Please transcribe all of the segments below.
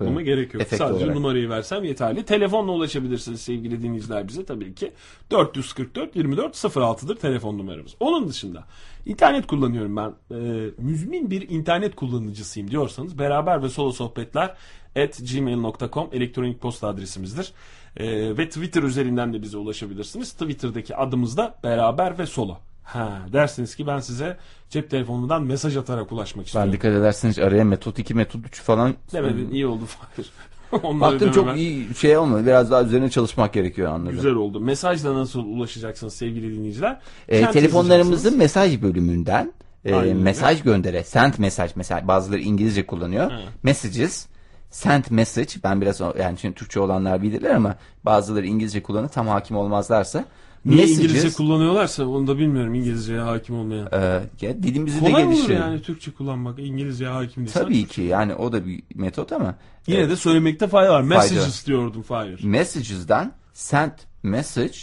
yapmama gerek yok. Efekt Sadece olarak. numarayı versem yeterli. Telefonla ulaşabilirsiniz sevgili dinleyiciler bize tabii ki. 444 24 06'dır telefon numaramız. Onun dışında internet kullanıyorum ben. Ee, müzmin bir internet kullanıcısıyım diyorsanız beraber ve solo sohbetler at gmail.com elektronik posta adresimizdir. Ee, ve Twitter üzerinden de bize ulaşabilirsiniz. Twitter'daki adımız da beraber ve solo. Ha, dersiniz ki ben size cep telefonundan mesaj atarak ulaşmak istiyorum. Ben dikkat ederseniz araya metot 2 metot 3 falan Demedin iyi oldu Fahir. Baktım çok dememe. iyi şey olmadı. Biraz daha üzerine çalışmak gerekiyor anladım. Güzel oldu. Mesajla nasıl ulaşacaksınız sevgili dinleyiciler? Kent telefonlarımızın mesaj bölümünden e, Aynen mesaj göndere. Send mesaj mesela bazıları İngilizce kullanıyor. Evet. Messages send message ben biraz yani şimdi Türkçe olanlar bilirler ama bazıları İngilizce kullanır tam hakim olmazlarsa Niye İngilizce kullanıyorlarsa onu da bilmiyorum İngilizceye hakim olmayan. e, ya dilimizin de Kolay olur yani Türkçe kullanmak İngilizceye hakim değilsen. Tabii ki yani o da bir metot ama Yine de söylemekte fayda var. Fayda Messages diyordum Fahir. messages'dan send message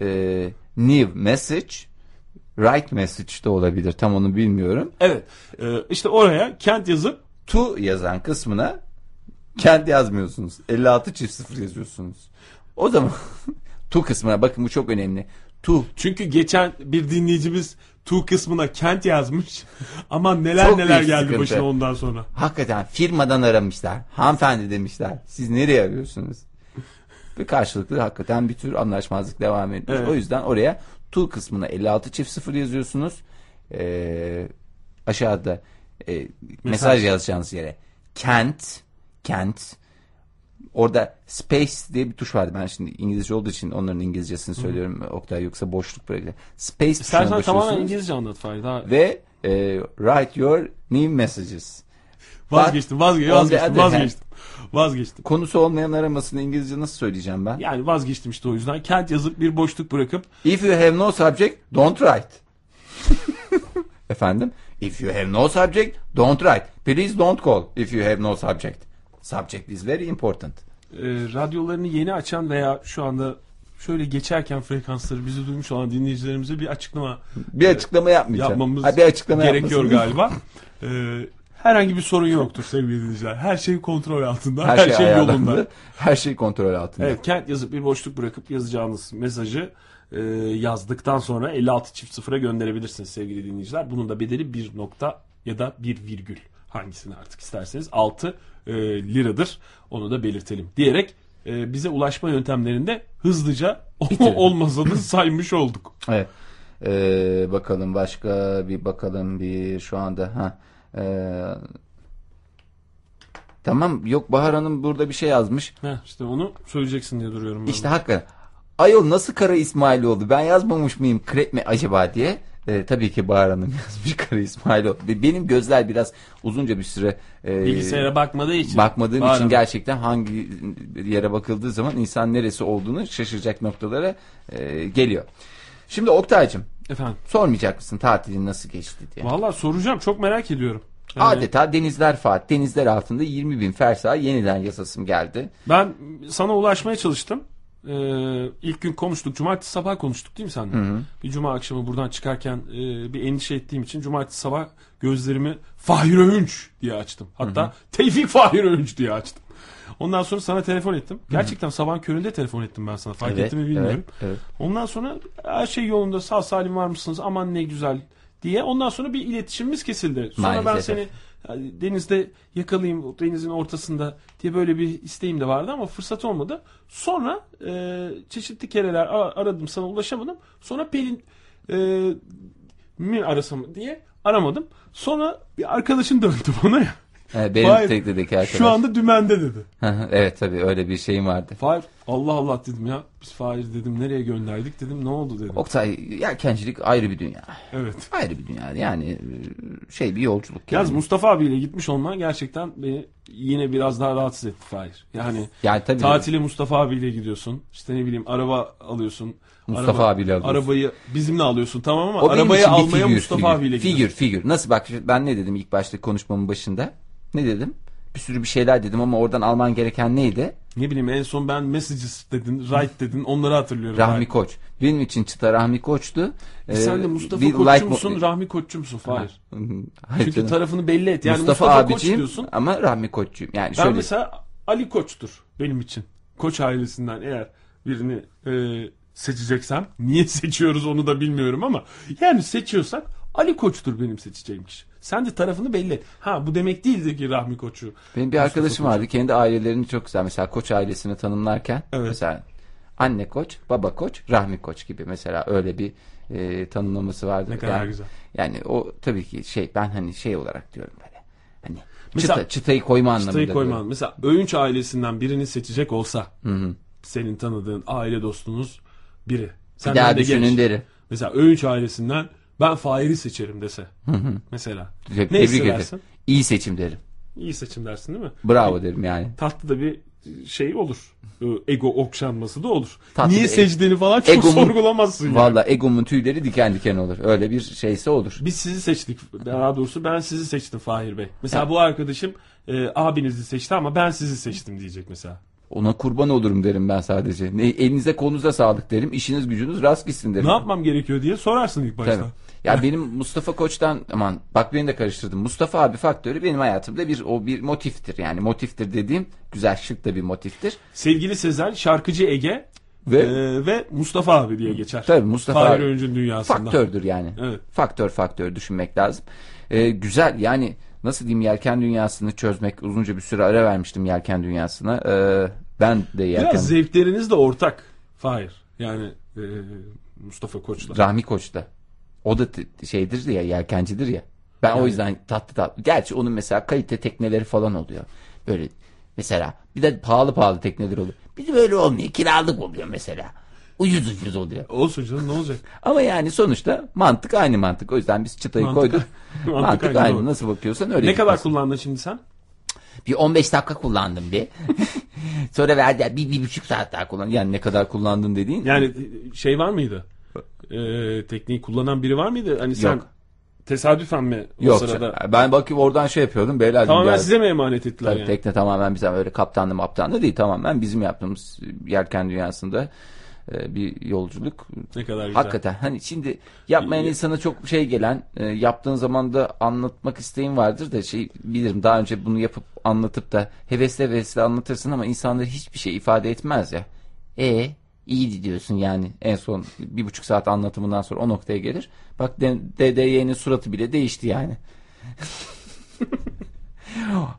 e, new message write message de olabilir tam onu bilmiyorum. Evet. Ee, işte oraya kent yazıp to yazan kısmına kendi yazmıyorsunuz. 56 çift sıfır yazıyorsunuz. O zaman to kısmına bakın bu çok önemli. To çünkü geçen bir dinleyicimiz tu kısmına kent yazmış. Ama neler Çok neler geldi sıkıntı. başına ondan sonra. hakikaten firmadan aramışlar. Hanımefendi demişler. Siz nereye arıyorsunuz? Ve karşılıklı hakikaten bir tür anlaşmazlık devam ediyor. Evet. O yüzden oraya to kısmına 56 çift sıfır yazıyorsunuz. Ee, aşağıda e, mesaj. yazacağınız yere kent kent orada space diye bir tuş vardı. Ben şimdi İngilizce olduğu için onların İngilizcesini söylüyorum. Oktay yoksa boşluk bırakıyor. Space tuşuna İstersen tamamen basıyorsunuz İngilizce anlat. Daha ve e, write your new messages. vazgeçtim, vazgeçtim, vazgeçtim, vazgeçtim. Vazgeçtim. Konusu olmayan aramasını İngilizce nasıl söyleyeceğim ben? Yani vazgeçtim işte o yüzden. Kent yazıp bir boşluk bırakıp If you have no subject, don't write. Efendim? If you have no subject, don't write. Please don't call if you have no subject. Subject is very important. e, radyolarını yeni açan veya şu anda şöyle geçerken frekansları bizi duymuş olan dinleyicilerimize bir açıklama Bir açıklama yapmayacağım. yapmamız Ha, bir açıklama gerekiyor yapmasın. galiba. E, herhangi bir sorun yoktur sevgili dinleyiciler. Her şey kontrol altında. Her, Her, şey, şey, yolunda. Her şey kontrol altında. Evet kent yazıp bir boşluk bırakıp yazacağınız mesajı e, yazdıktan sonra 56 çift sıfıra gönderebilirsiniz sevgili dinleyiciler. Bunun da bedeli bir nokta ya da bir virgül hangisini artık isterseniz 6 e, liradır. Onu da belirtelim diyerek e, bize ulaşma yöntemlerinde hızlıca olmazını saymış olduk. Evet. Ee, bakalım başka bir bakalım bir şu anda ha. Ee, tamam yok Bahar Hanım burada bir şey yazmış. Heh, işte onu söyleyeceksin diye duruyorum. Ben İşte hakikaten. Ayol nasıl Kara İsmailoğlu? Ben yazmamış mıyım krep mi acaba diye. Ee, tabii ki Bahar Hanım yazmış Kara İsmailoğlu. Ve Benim gözler biraz uzunca bir süre e, Bilgisayara bakmadığı için. bakmadığım Var için gerçekten hangi yere bakıldığı zaman insan neresi olduğunu şaşıracak noktalara e, geliyor. Şimdi Oktay'cığım Efendim. sormayacak mısın tatilin nasıl geçti diye. Vallahi soracağım çok merak ediyorum. Yani Adeta denizler Fatih, denizler altında 20 bin fersa yeniden yazasım geldi. Ben sana ulaşmaya çalıştım. Ee, ilk gün konuştuk. Cumartesi sabah konuştuk değil mi seninle? Bir cuma akşamı buradan çıkarken e, bir endişe ettiğim için cumartesi sabah gözlerimi Fahir Öğünç diye açtım. Hatta Tevfik Fahir Öğünç diye açtım. Ondan sonra sana telefon ettim. Gerçekten sabahın köründe telefon ettim ben sana. Fark ettim mi bilmiyorum. Evet, evet. Ondan sonra her şey yolunda sağ salim var mısınız aman ne güzel diye. Ondan sonra bir iletişimimiz kesildi. Sonra ben Maalesef. seni denizde yakalayayım denizin ortasında diye böyle bir isteğim de vardı ama fırsat olmadı. Sonra e, çeşitli kereler aradım sana ulaşamadım. Sonra Pelin e, mi arasam diye aramadım. Sonra bir arkadaşın döndü bana ya. Ee, benim Fahir, teknedeki arkadaş. Şu anda dümende dedi. evet tabii öyle bir şeyim vardı. Fahir Allah Allah dedim ya. Biz Fahir dedim nereye gönderdik dedim ne oldu dedim. Oktay yelkencilik ayrı bir dünya. Evet. Ayrı bir dünya. Yani e, şey bir yolculuk. Yaz Yani. Mustafa abiyle gitmiş olman gerçekten beni yine biraz daha rahatsız etti Fahir. Yani Yani tabii tatile Mustafa abiyle gidiyorsun. İşte ne bileyim araba alıyorsun. Mustafa abiyle alıyorsun. Arabayı bizimle alıyorsun tamam ama o arabayı almaya figür, Mustafa figür, abiyle figür, gidiyorsun. figür. Nasıl bak ben ne dedim ilk başta konuşmamın başında? Ne dedim? Bir sürü bir şeyler dedim ama oradan alman gereken neydi? Ne bileyim en son ben messages dedin, write dedin onları hatırlıyorum. Rahmi Fahir. Koç. Benim için çıta Rahmi Koç'tu. E sen de Ee, Mustafa bir like- musun, Rahmi Koççu musun Fahir? Hayır Çünkü canım. tarafını belli et. Yani Mustafa, Mustafa, Koç diyorsun. ama Rahmi Koç'cuyum. Yani Ben şöyle mesela Ali Koç'tur benim için. Koç ailesinden eğer birini e, seçeceksem niye seçiyoruz onu da bilmiyorum ama yani seçiyorsak Ali Koç'tur benim seçeceğim kişi. Sen de tarafını belli et. Ha bu demek değildir ki Rahmi Koç'u. Benim bir arkadaşım vardı. Kendi ailelerini çok güzel. Mesela koç ailesini tanımlarken Evet. mesela anne koç, baba koç, rahmi koç gibi mesela öyle bir e, tanımlaması vardı. Ne kadar yani, güzel. Yani o tabii ki şey ben hani şey olarak diyorum böyle. Hani Mesela- çıta, çıtayı koyma anlamında. Çıtayı koyman. diyorum. Mesela Öğünç ailesinden birini seçecek olsa senin tanıdığın aile dostunuz biri. Bir Senden daha düşünün genç. derim. Mesela Öğünç ailesinden ben Fahir'i seçerim dese. Mesela. Te- Ne Tebrik hissedersin? ederim. İyi seçim derim. İyi seçim dersin değil mi? Bravo derim yani. Tatlı da bir şey olur. Ee, Ego okşanması da olur. Tatlı Niye seçtiğini falan çok Egomun- sorgulamazsın. yani. Valla egomun tüyleri diken diken olur. Öyle bir şeyse olur. Biz sizi seçtik. Daha doğrusu ben sizi seçtim Fahir Bey. Mesela Ha. bu arkadaşım e, abinizi seçti ama ben sizi seçtim diyecek mesela. Ona kurban olurum derim ben sadece. Ne, elinize kolunuza sağlık derim. İşiniz gücünüz rast gitsin derim. Ne yapmam gerekiyor diye sorarsın ilk başta. Tabii. Ya benim Mustafa Koç'tan aman bak beni de karıştırdım. Mustafa abi faktörü benim hayatımda bir o bir motiftir. Yani motiftir dediğim güzel şık da bir motiftir. Sevgili Sezen, şarkıcı Ege Ve e, ve Mustafa abi diye geçer. tabii Mustafa Fahir abi Öğüncü'nün dünyasında. faktördür yani. Evet. Faktör faktör düşünmek lazım. Ee, güzel yani nasıl diyeyim yelken dünyasını çözmek uzunca bir süre ara vermiştim yelken dünyasına. Ee, ben de yelken Biraz zevkleriniz de ortak. Fahir. Yani e, Mustafa Koç'la. Rahmi Koç da. O da şeydir ya yelkencidir ya. Ben o Yani. yüzden tatlı tatlı. Gerçi onun mesela kalite tekneleri falan oluyor. Böyle mesela bir de pahalı pahalı tekneler oluyor. Bir de böyle olmuyor. Kiralık oluyor mesela. Ucuz ucuz oluyor. Olsun canım ne olacak? Ama yani sonuçta mantık aynı mantık. O yüzden biz çıtayı Mantık- koyduk. mantık mantık, aynı, aynı. Nasıl bakıyorsan öyle. Ne kadar gitmesin. kullandın şimdi sen? Bir 15 dakika kullandım bir. Sonra verdi bir, bir buçuk saat daha kullandım. Yani ne kadar kullandın dediğin. Yani e, şey var mıydı? E, tekniği kullanan biri var mıydı? Hani sen Yok. tesadüfen mi o Yok. sırada? Ben bakayım oradan şey yapıyordum. Beyler Tamamen geldi. size mi emanet ettiler Tabii yani? tekne tamamen bizim öyle kaptanlı maptanlı değil tamamen bizim yaptığımız yelken dünyasında e, bir yolculuk. Ne kadar güzel. Hakikaten hani şimdi yapmayan insana çok şey gelen e, yaptığın zaman da anlatmak isteğin vardır da şey bilirim daha önce bunu yapıp anlatıp da hevesle hevesle anlatırsın ama insanlar hiçbir şey ifade etmez ya. E iyiydi diyorsun yani en son bir buçuk saat anlatımından sonra o noktaya gelir. Bak DDY'nin suratı bile değişti yani.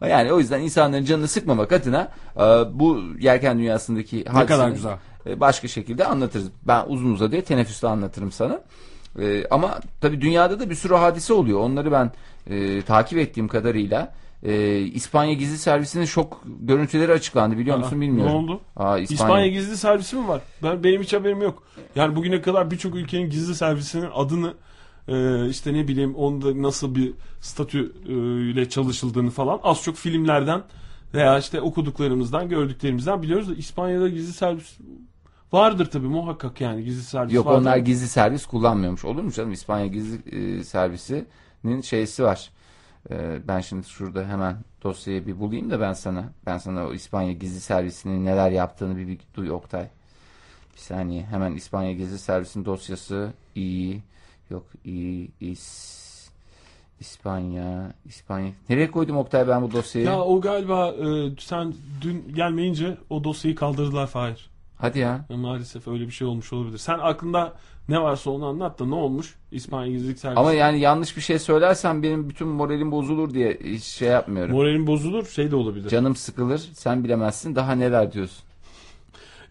Yani o yüzden insanların canını sıkmamak adına e, bu yelken dünyasındaki Ne kadar güzel. e, başka şekilde anlatırız. Ben uzun uzadıya teneffüste anlatırım sana. E, ama tabii dünyada da bir sürü hadise oluyor. Onları ben takip ettiğim kadarıyla e, İspanya gizli servisinin şok görüntüleri açıklandı biliyor musun Aa, bilmiyorum. Ne oldu? Aa, İspanya... gizli servisi mi var? Ben benim hiç haberim yok. Yani bugüne kadar birçok ülkenin gizli servisinin adını e, işte ne bileyim onda nasıl bir statü e, ile çalışıldığını falan az çok filmlerden veya işte okuduklarımızdan gördüklerimizden biliyoruz da İspanya'da gizli servis vardır tabii muhakkak yani gizli servis Yok vardır. onlar gizli servis kullanmıyormuş. Olur mu canım? İspanya gizli e, servisinin şeysi var. E, ben şimdi şurada hemen dosyayı bir bulayım da ben sana. Ben sana o İspanya gizli servisinin neler yaptığını bir, bir duy Oktay. Bir saniye. Hemen İspanya gizli servisinin dosyası iyi. Yok iyi. is İspanya. İspanya. Nereye koydum Oktay ben bu dosyayı? Ya o galiba e, sen dün gelmeyince o dosyayı kaldırdılar Fahir. Hadi ya. Ya Maalesef öyle bir şey olmuş olabilir. Sen aklında ne varsa onu anlat da ne olmuş? İspanya gizlilik servisi. Ama yani yanlış bir şey söylersem benim bütün moralim bozulur diye hiç şey yapmıyorum. Moralin bozulur şey de olabilir. Canım sıkılır. Sen bilemezsin. Daha neler diyorsun?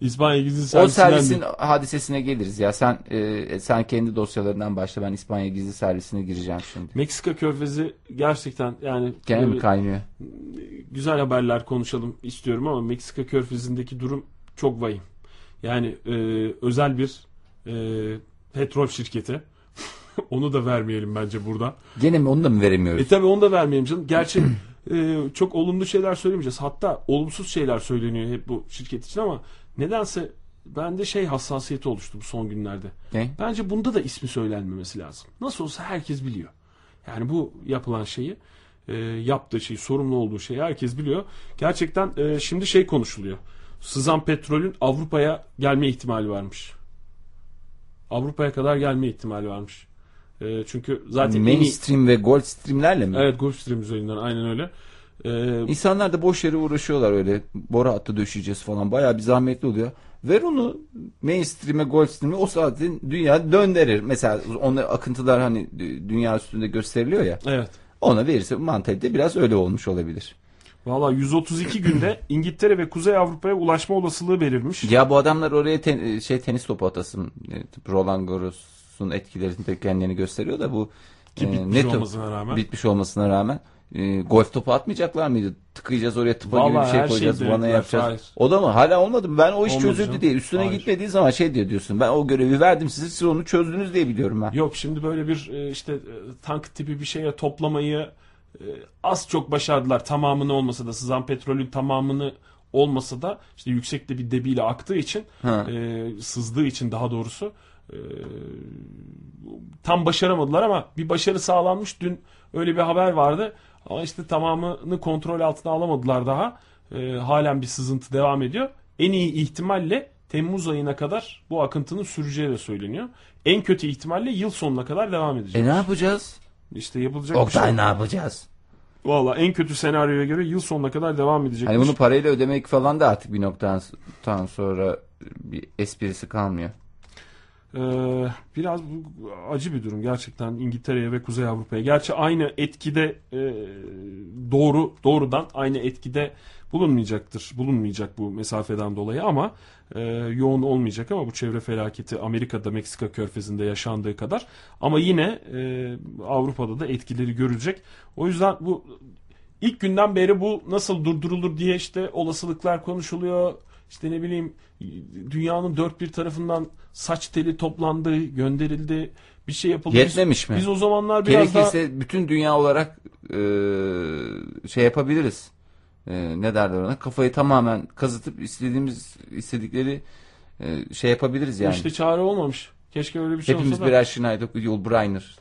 İspanya gizli O servisinden servisin hadisesine geliriz ya. Sen e, sen kendi dosyalarından başla. Ben İspanya gizli servisine gireceğim şimdi. Meksika körfezi gerçekten yani Gene mi kaynıyor? güzel haberler konuşalım istiyorum ama Meksika körfezindeki durum çok vahim. Yani e, özel bir e, petrol şirketi. onu da vermeyelim bence burada. Gene mi onu da mı veremiyoruz? E tabi onu da vermeyelim canım. Gerçi e, çok olumlu şeyler söylemeyeceğiz. Hatta olumsuz şeyler söyleniyor hep bu şirket için ama nedense bende şey hassasiyeti oluştu bu son günlerde. Ne? Bence bunda da ismi söylenmemesi lazım. Nasıl olsa herkes biliyor. Yani bu yapılan şeyi e, yaptığı şeyi, sorumlu olduğu şeyi herkes biliyor. Gerçekten e, şimdi şey konuşuluyor. Sızan petrolün Avrupa'ya gelme ihtimali varmış. Avrupa'ya kadar gelme ihtimali varmış. E, çünkü zaten en iyi- Mainstream ve gold streamlerle mi? Evet Gulfstream üzerinden aynen öyle. Ee, İnsanlar da boş yere uğraşıyorlar öyle. Bora hattı döşeyeceğiz falan. Bayağı bir zahmetli oluyor. Ver onu mainstream'e, Goldstream'e o saatin dünya döndürür. Mesela onları akıntılar hani dü- dünya üstünde gösteriliyor ya. evet. Ona verirse mantalite biraz öyle olmuş olabilir. Valla 132 günde İngiltere ve Kuzey Avrupa'ya ulaşma olasılığı verilmiş. Ya bu adamlar oraya ten- şey tenis topu atasın. e, Roland Garros'un etkilerinde kendini gösteriyor da bu Ki e, bitmiş ne top- olmasına rağmen. bitmiş olmasına rağmen e, golf topu atmayacaklar mıydı? Tıkayacağız oraya tıpa gibi bir Vallahi şey her koyacağız, denediler, yapacağız. hayır. O da mı? Hala olmadı mı? Ben o iş Olmadı çözüldü canım. diye. Üstüne Hayır. gitmediği zaman şey diyor diyorsun. Ben o görevi verdim size siz onu çözdünüz diye biliyorum ben. Yok şimdi böyle bir e, işte e, tank tipi bir şeye toplamayı az çok başardılar. Tamamını olmasa da sızan petrolün tamamını olmasa da işte yüksekte bir debiyle aktığı için Ha. e, sızdığı için daha doğrusu e, tam başaramadılar ama bir başarı sağlanmış. Dün öyle bir haber vardı. Ama işte tamamını kontrol altına alamadılar daha. E, halen bir sızıntı devam ediyor. En iyi ihtimalle Temmuz ayına kadar bu akıntının süreceği de söyleniyor. En kötü ihtimalle yıl sonuna kadar devam edecek. E ne yapacağız? İşte yapılacak şey Oktay yok. ne yapacağız? Valla en kötü senaryoya göre yıl sonuna kadar devam edecek. Hani bunu parayla ödemek falan da artık bir noktadan sonra bir esprisi kalmıyor. Ee, biraz bu acı bir durum gerçekten İngiltere'ye ve Kuzey Avrupa'ya. Gerçi aynı etkide e, doğru doğrudan aynı etkide bulunmayacaktır. Bulunmayacak bu mesafeden dolayı ama e, yoğun olmayacak ama bu çevre felaketi Amerika'da Meksika körfezinde yaşandığı kadar ama yine e, Avrupa'da da etkileri görülecek. O yüzden bu ilk günden beri bu nasıl durdurulur diye işte olasılıklar konuşuluyor. İşte ne bileyim dünyanın dört bir tarafından saç teli toplandı, gönderildi, bir şey yapıldı. Biz- Yetmemiş mi? Biz o zamanlar biraz daha Gerekirse bütün dünya olarak e, şey yapabiliriz. E, ne derler ona? Kafayı tamamen kazıtıp istediğimiz istedikleri e, şey yapabiliriz yani. işte çare olmamış. Keşke öyle bir şey Hepimiz olsa da. birer Schneider, Yul Brynner.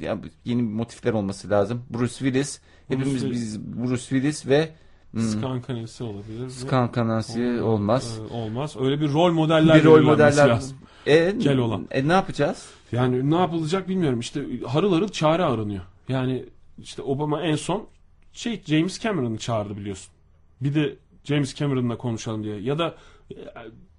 Ya, yeni motifler olması lazım. Bruce Willis. Hepimiz Bruce- biz Bruce Willis ve hmm, Skankanesi olabilir. Skan Kanasi olmaz. Ee, olmaz. Öyle bir rol modeller Bir rol modeller. lazım. E, Gel olan. E ne yapacağız? Yani ne yapılacak bilmiyorum. İşte harıl harıl çare aranıyor. Yani işte Obama en son şey James Cameron'ı çağırdı biliyorsun. Bir de James Cameron'la konuşalım diye. Ya da e,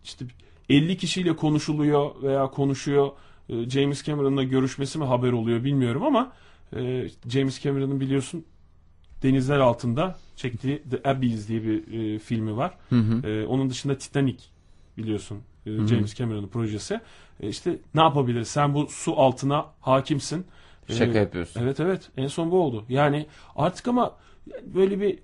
işte 50 kişiyle konuşuluyor veya konuşuyor. E, James Cameron'la görüşmesi mi haber oluyor bilmiyorum ama e, James Cameron'ın biliyorsun denizler altında çektiği The Abyss diye bir e, filmi var. Hı hı. Onun dışında Titanic biliyorsun e, James Cameron'ın projesi. E, işte ne yapabiliriz? Sen bu su altına hakimsin. E, Şaka yapıyorsun. Evet evet en son bu oldu. Yani artık ama böyle bir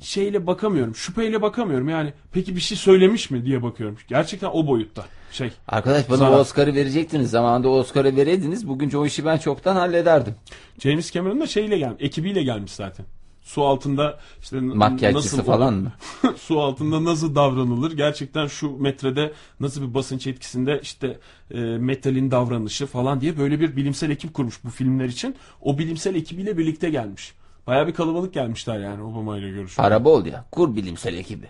şeyle bakamıyorum. Şüpheyle bakamıyorum. Yani peki bir şey söylemiş mi diye bakıyorum. Gerçekten o boyutta. Şey. Arkadaş bana Zarar. Oscar'ı verecektiniz. Zamanında Oscar'ı vereydiniz. Bugün o işi ben çoktan hallederdim. James Cameron da şeyle gelmiş. Ekibiyle gelmiş zaten. Su altında işte Makyajcısı nasıl falan mı? su altında nasıl davranılır? Gerçekten şu metrede nasıl bir basınç etkisinde işte e, metalin davranışı falan diye böyle bir bilimsel ekip kurmuş bu filmler için. O bilimsel ekibiyle birlikte gelmiş. Baya bir kalabalık gelmişler yani Obama ile görüşmeye. Araba ol ya. Kur bilimsel ekibi.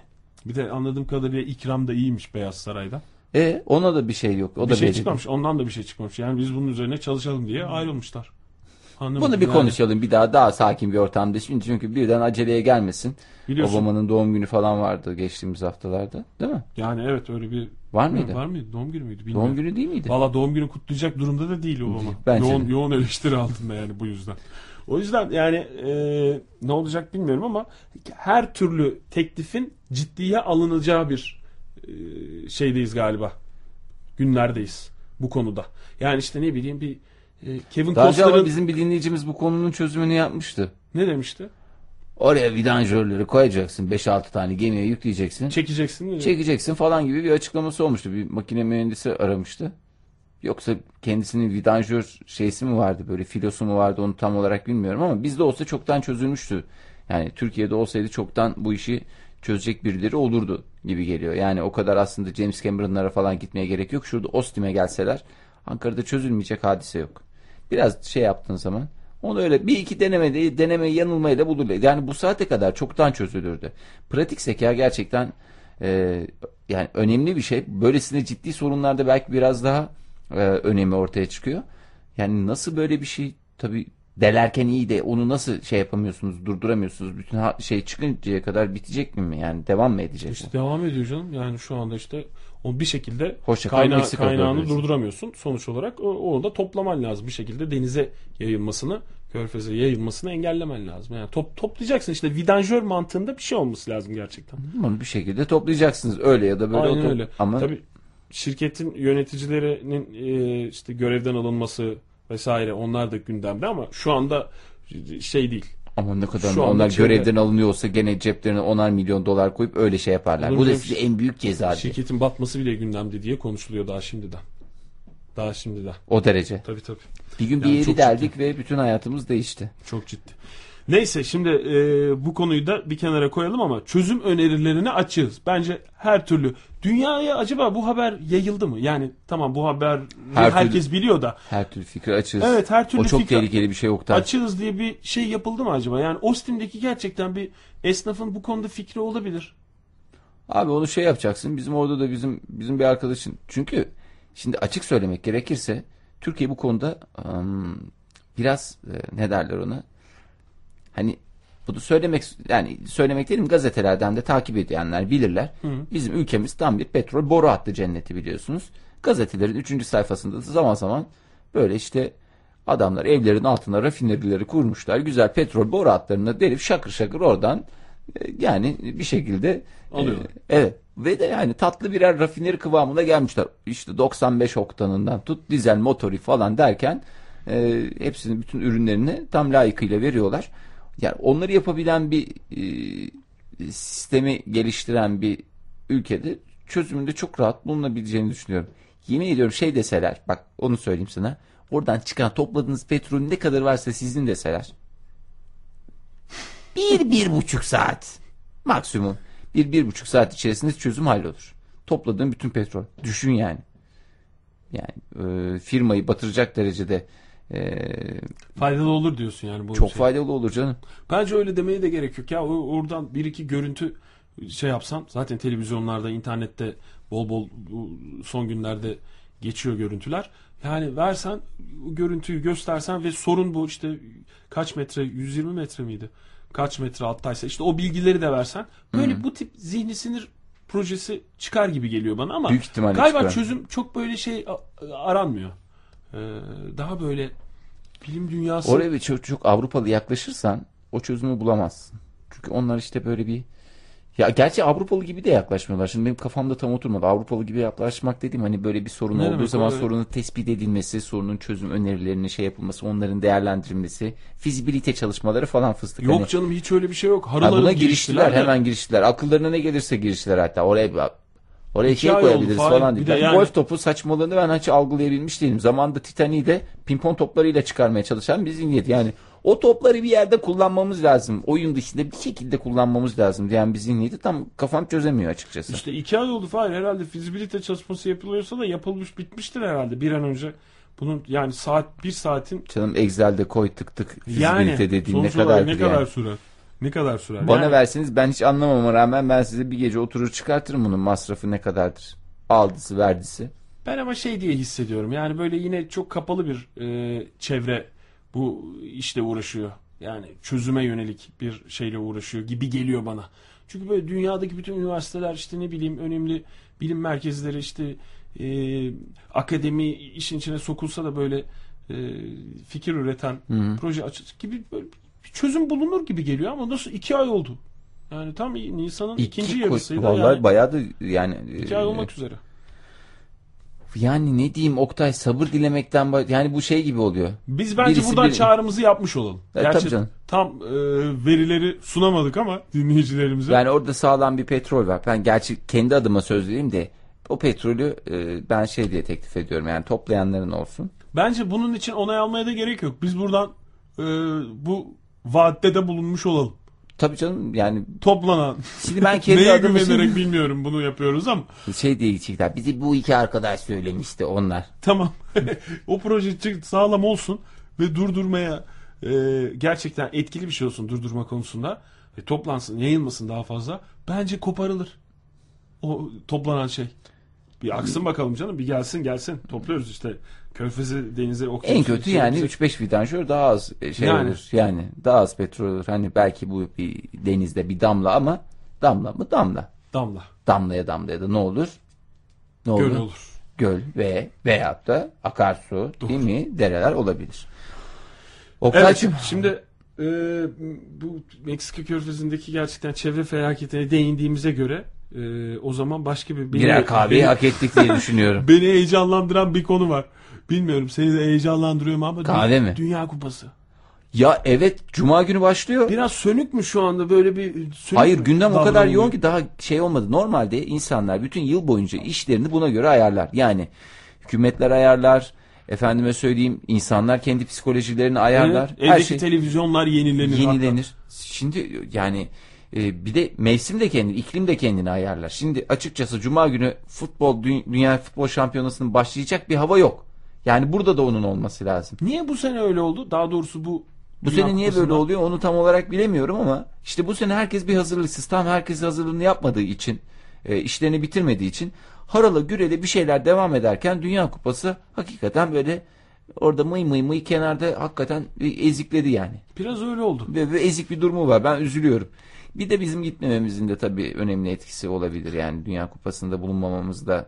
Bir de anladığım kadarıyla ikram da iyiymiş Beyaz Saray'da. E ona da bir şey yok. O bir da şey belli. çıkmamış. Ondan da bir şey çıkmamış. Yani biz bunun üzerine çalışalım diye ayrılmışlar. Anlamadım Bunu bir yani. konuşalım bir daha daha sakin bir ortamda. Şimdi çünkü birden aceleye gelmesin. Biliyorsun. Obama'nın doğum günü falan vardı geçtiğimiz haftalarda. Değil mi? Yani evet öyle bir... Var mıydı? Var mıydı? Doğum günü müydü? Bilmiyorum. Doğum günü değil miydi? Valla doğum günü kutlayacak durumda da değil Obama. Bence yoğun, de. yoğun eleştiri altında yani bu yüzden. O yüzden yani e, ne olacak bilmiyorum ama her türlü teklifin ciddiye alınacağı bir e, şeydeyiz galiba. Günlerdeyiz bu konuda. Yani işte ne bileyim bir e, Kevin Daha Costner'ın bizim bir dinleyicimiz bu konunun çözümünü yapmıştı. ne demişti? Oraya vidanjörleri koyacaksın. 5-6 tane gemiye yükleyeceksin. Çekeceksin değil mi? çekeceksin falan gibi bir açıklaması olmuştu. Bir makine mühendisi aramıştı. Yoksa kendisinin vidanjör şeysi mi vardı böyle filosu mu vardı onu tam olarak bilmiyorum ama bizde olsa çoktan çözülmüştü. Yani Türkiye'de olsaydı çoktan bu işi çözecek birileri olurdu gibi geliyor. Yani o kadar aslında James Cameron'lara falan gitmeye gerek yok. Şurada Ostim'e gelseler Ankara'da çözülmeyecek hadise yok. Biraz şey yaptığın zaman onu öyle bir iki deneme deneme yanılmayla bulurlar. Yani bu saate kadar çoktan çözülürdü. Pratik zeka gerçekten e, yani önemli bir şey. Böylesine ciddi sorunlarda belki biraz daha e, önemi ortaya çıkıyor. Yani nasıl böyle bir şey tabii delerken iyi de onu nasıl şey yapamıyorsunuz, durduramıyorsunuz. Bütün şey çıkıncaya kadar bitecek mi? Yani devam mı edecek? İşte devam ediyor canım. Yani şu anda işte o bir şekilde Hoşça kaynağı, Meksika kaynağını durduramıyorsun. Sonuç olarak onu da toplaman lazım. Bir şekilde denize yayılmasını, körfeze yayılmasını engellemen lazım. Yani top, toplayacaksın işte vidanjör mantığında bir şey olması lazım gerçekten. Bunu bir şekilde toplayacaksınız. Öyle ya da böyle. Aynen öyle. Ama Tabii şirketin yöneticilerinin e, işte görevden alınması vesaire onlar da gündemde ama şu anda şey değil. ama ne kadar Şu onlar görevden alınıyorsa gene ceplerine onar milyon dolar koyup öyle şey yaparlar. Bu da size en büyük ceza. Şirketin batması bile gündemde diye konuşuluyor daha şimdiden. Daha şimdiden. O derece. Tabii tabii. Bir gün bir Yani yeri çok deldik ve bütün hayatımız değişti. Çok ciddi. Neyse şimdi e, bu konuyu da bir kenara koyalım ama çözüm önerilerine açığız. Bence her türlü. Dünyaya acaba bu haber yayıldı mı? Yani tamam bu haber Her herkes biliyor da. Her türlü fikri açığız. Evet her türlü o çok fikir- tehlikeli bir şey Oktay. Açığız diye bir şey yapıldı mı acaba? Yani Austin'deki gerçekten bir esnafın bu konuda fikri olabilir. Abi onu şey yapacaksın. Bizim orada da bizim bizim bir arkadaşın. Çünkü şimdi açık söylemek gerekirse Türkiye bu konuda ım, biraz e, ne derler ona? Hani bunu söylemek yani söylemek değilim gazetelerden de takip edenler bilirler. Bizim ülkemiz tam bir petrol boru hattı cenneti biliyorsunuz. Gazetelerin 3. sayfasında da zaman zaman böyle işte adamlar evlerin altına rafinerileri kurmuşlar. Güzel petrol boru hatlarına delip şakır şakır oradan e, yani bir şekilde e, Alıyorlar. evet ve de yani tatlı birer rafineri kıvamına gelmişler. İşte 95 oktanından tut dizel motori falan derken e, hepsinin bütün ürünlerini tam layıkıyla veriyorlar. Yani onları yapabilen bir e, sistemi geliştiren bir ülkede çözümünde çok rahat bulunabileceğini düşünüyorum. Yemin ediyorum şey deseler bak onu söyleyeyim sana. Oradan çıkan topladığınız petrolün ne kadar varsa sizin deseler. Bir, bir buçuk saat. Maksimum. Bir, bir buçuk saat içerisinde çözüm hallolur. Topladığın bütün petrol. Düşün yani. Yani e, firmayı batıracak derecede e, Faydalı olur diyorsun yani bu çok şey. faydalı olur canım. Bence öyle demeye de gerek yok ya. Oradan bir iki görüntü şey yapsan zaten televizyonlarda, internette bol bol son günlerde geçiyor görüntüler. Yani versen görüntüyü göstersen ve sorun bu işte kaç metre 120 metre miydi? Kaç metre alttaysa işte o bilgileri de versen böyle bu tip zihni sinir projesi çıkar gibi geliyor bana ama Büyük galiba çıkar. çözüm çok böyle şey aranmıyor. Ee, daha böyle bilim dünyası Oraya bir çok, çok Avrupalı yaklaşırsan o çözümü bulamazsın. Çünkü onlar işte böyle bir ya gerçi Avrupalı gibi de yaklaşmıyorlar. Şimdi benim kafamda tam oturmadı. Avrupalı gibi yaklaşmak dediğim hani böyle bir sorun Ne olduğu demek zaman o? sorunun tespit edilmesi, sorunun çözüm önerilerinin şey yapılması, onların değerlendirilmesi, fizibilite çalışmaları falan fıstık. Yok Hani- canım hiç öyle bir şey yok. Harıl Ha, buna giriştiler, de. hemen giriştiler. Akıllarına ne gelirse giriştiler hatta. Oraya oraya şey koyabiliriz oldu, falan diye. Yani- Golf topu saçmalığını ben hiç algılayabilmiş değilim. Zamanında Titanic'i de pimpon toplarıyla çıkarmaya çalışan bir zihniyet. Yani o topları bir yerde kullanmamız lazım. Oyun dışında bir şekilde kullanmamız lazım diyen bir zihniyeti tam kafam çözemiyor açıkçası. İşte iki ay oldu Fahir. Herhalde fizibilite çalışması yapılıyorsa da yapılmış bitmiştir herhalde bir an önce. Bunun yani saat bir saatin Canım Excel'de koy tık tık yani fizibilite dediğin ne kadar ne kadar sürer? Ne kadar sürer? Bana Yani verseniz ben hiç anlamama rağmen ben size bir gece oturur çıkartırım bunun masrafı ne kadardır. Aldısı verdisi. Ben ama şey diye hissediyorum. Yani böyle yine çok kapalı bir e, çevre bu işle uğraşıyor. Yani çözüme yönelik bir şeyle uğraşıyor gibi geliyor bana. Çünkü böyle dünyadaki bütün üniversiteler işte ne bileyim önemli bilim merkezleri işte e, akademi işin içine sokulsa da böyle e, fikir üreten proje açık gibi böyle çözüm bulunur gibi geliyor ama nasıl iki ay oldu. Yani tam Nisan'ın ikinci koy- yarısıydı. Vallahi yani. bayağı da yani iki ay e, olmak üzere. Yani ne diyeyim Oktay sabır dilemekten yani bu şey gibi oluyor. Biz bence Birisi buradan bir- çağrımızı yapmış olalım. E, Gerçi tabii canım. tam e, verileri sunamadık ama dinleyicilerimize. Yani orada sağlam bir petrol var. Ben gerçi kendi adıma söz vereyim de o petrolü e, ben şey diye teklif ediyorum yani toplayanların olsun. Bence bunun için onay almaya da gerek yok. Biz buradan e, bu vaatte de bulunmuş olalım. Tabii canım yani Toplanan. şimdi ben kendi Neye adıma güvenerek şimdi- bilmiyorum bunu yapıyoruz ama şey diye gidecekler. Bizi bu iki arkadaş söylemişti onlar. tamam. o proje sağlam olsun ve durdurmaya e, gerçekten etkili bir şey olsun durdurma konusunda. E, toplansın, yayılmasın daha fazla. Bence koparılır. O toplanan şey. Bir aksın bakalım canım. Bir gelsin gelsin. Topluyoruz işte. Körfezi, denize, okyanusu. En kötü şey- yani şey- 3-5 vidanjör daha az e, şey Yani. olur. Yani daha az petrol olur. Hani belki bu bir denizde bir damla ama damla mı damla. Damla. Damlaya damlaya da ne olur? Ne Göl olur? olur. Göl ve veyahut da akarsu değil mi? Dereler olabilir. Evet. Oktay'cığım Şimdi e, bu Meksika körfezindeki gerçekten çevre felaketine değindiğimize göre e, o zaman başka bir... beni- birer kahveyi beni- hak ettik diye düşünüyorum. Beni heyecanlandıran bir konu var. Bilmiyorum seni de heyecanlandırıyor mu ama Kahve mi? Dünya Kupası. ya evet cuma günü başlıyor. Biraz sönük mü şu anda böyle bir sönük Hayır mü gündem o kadar yoğun ki daha şey olmadı. Normalde insanlar bütün yıl boyunca işlerini buna göre ayarlar. Yani hükümetler ayarlar. Efendime söyleyeyim insanlar kendi psikolojilerini ayarlar. Evet, Her evdeki şey televizyonlar yenilenir. yenilenir. Şimdi yani e, bir de mevsim de kendini, iklim de kendini ayarlar. Şimdi açıkçası cuma günü futbol dü- dünya futbol şampiyonasının başlayacak bir hava yok. Yani burada da onun olması lazım. Niye bu sene öyle oldu? Daha doğrusu bu Bu sene niye Kupası'nda- böyle oluyor onu tam olarak bilemiyorum ama işte bu sene herkes bir hazırlıksız. Tam herkes hazırlığını yapmadığı için, e, işlerini bitirmediği için harala gürele bir şeyler devam ederken Dünya Kupası hakikaten böyle orada mıy mıy mıy kenarda hakikaten ezikledi yani. Biraz öyle oldu. Ve, ve ezik bir durumu var. Ben üzülüyorum. Bir de bizim gitmememizin de tabii önemli etkisi olabilir. Yani Dünya Kupası'nda bulunmamamız da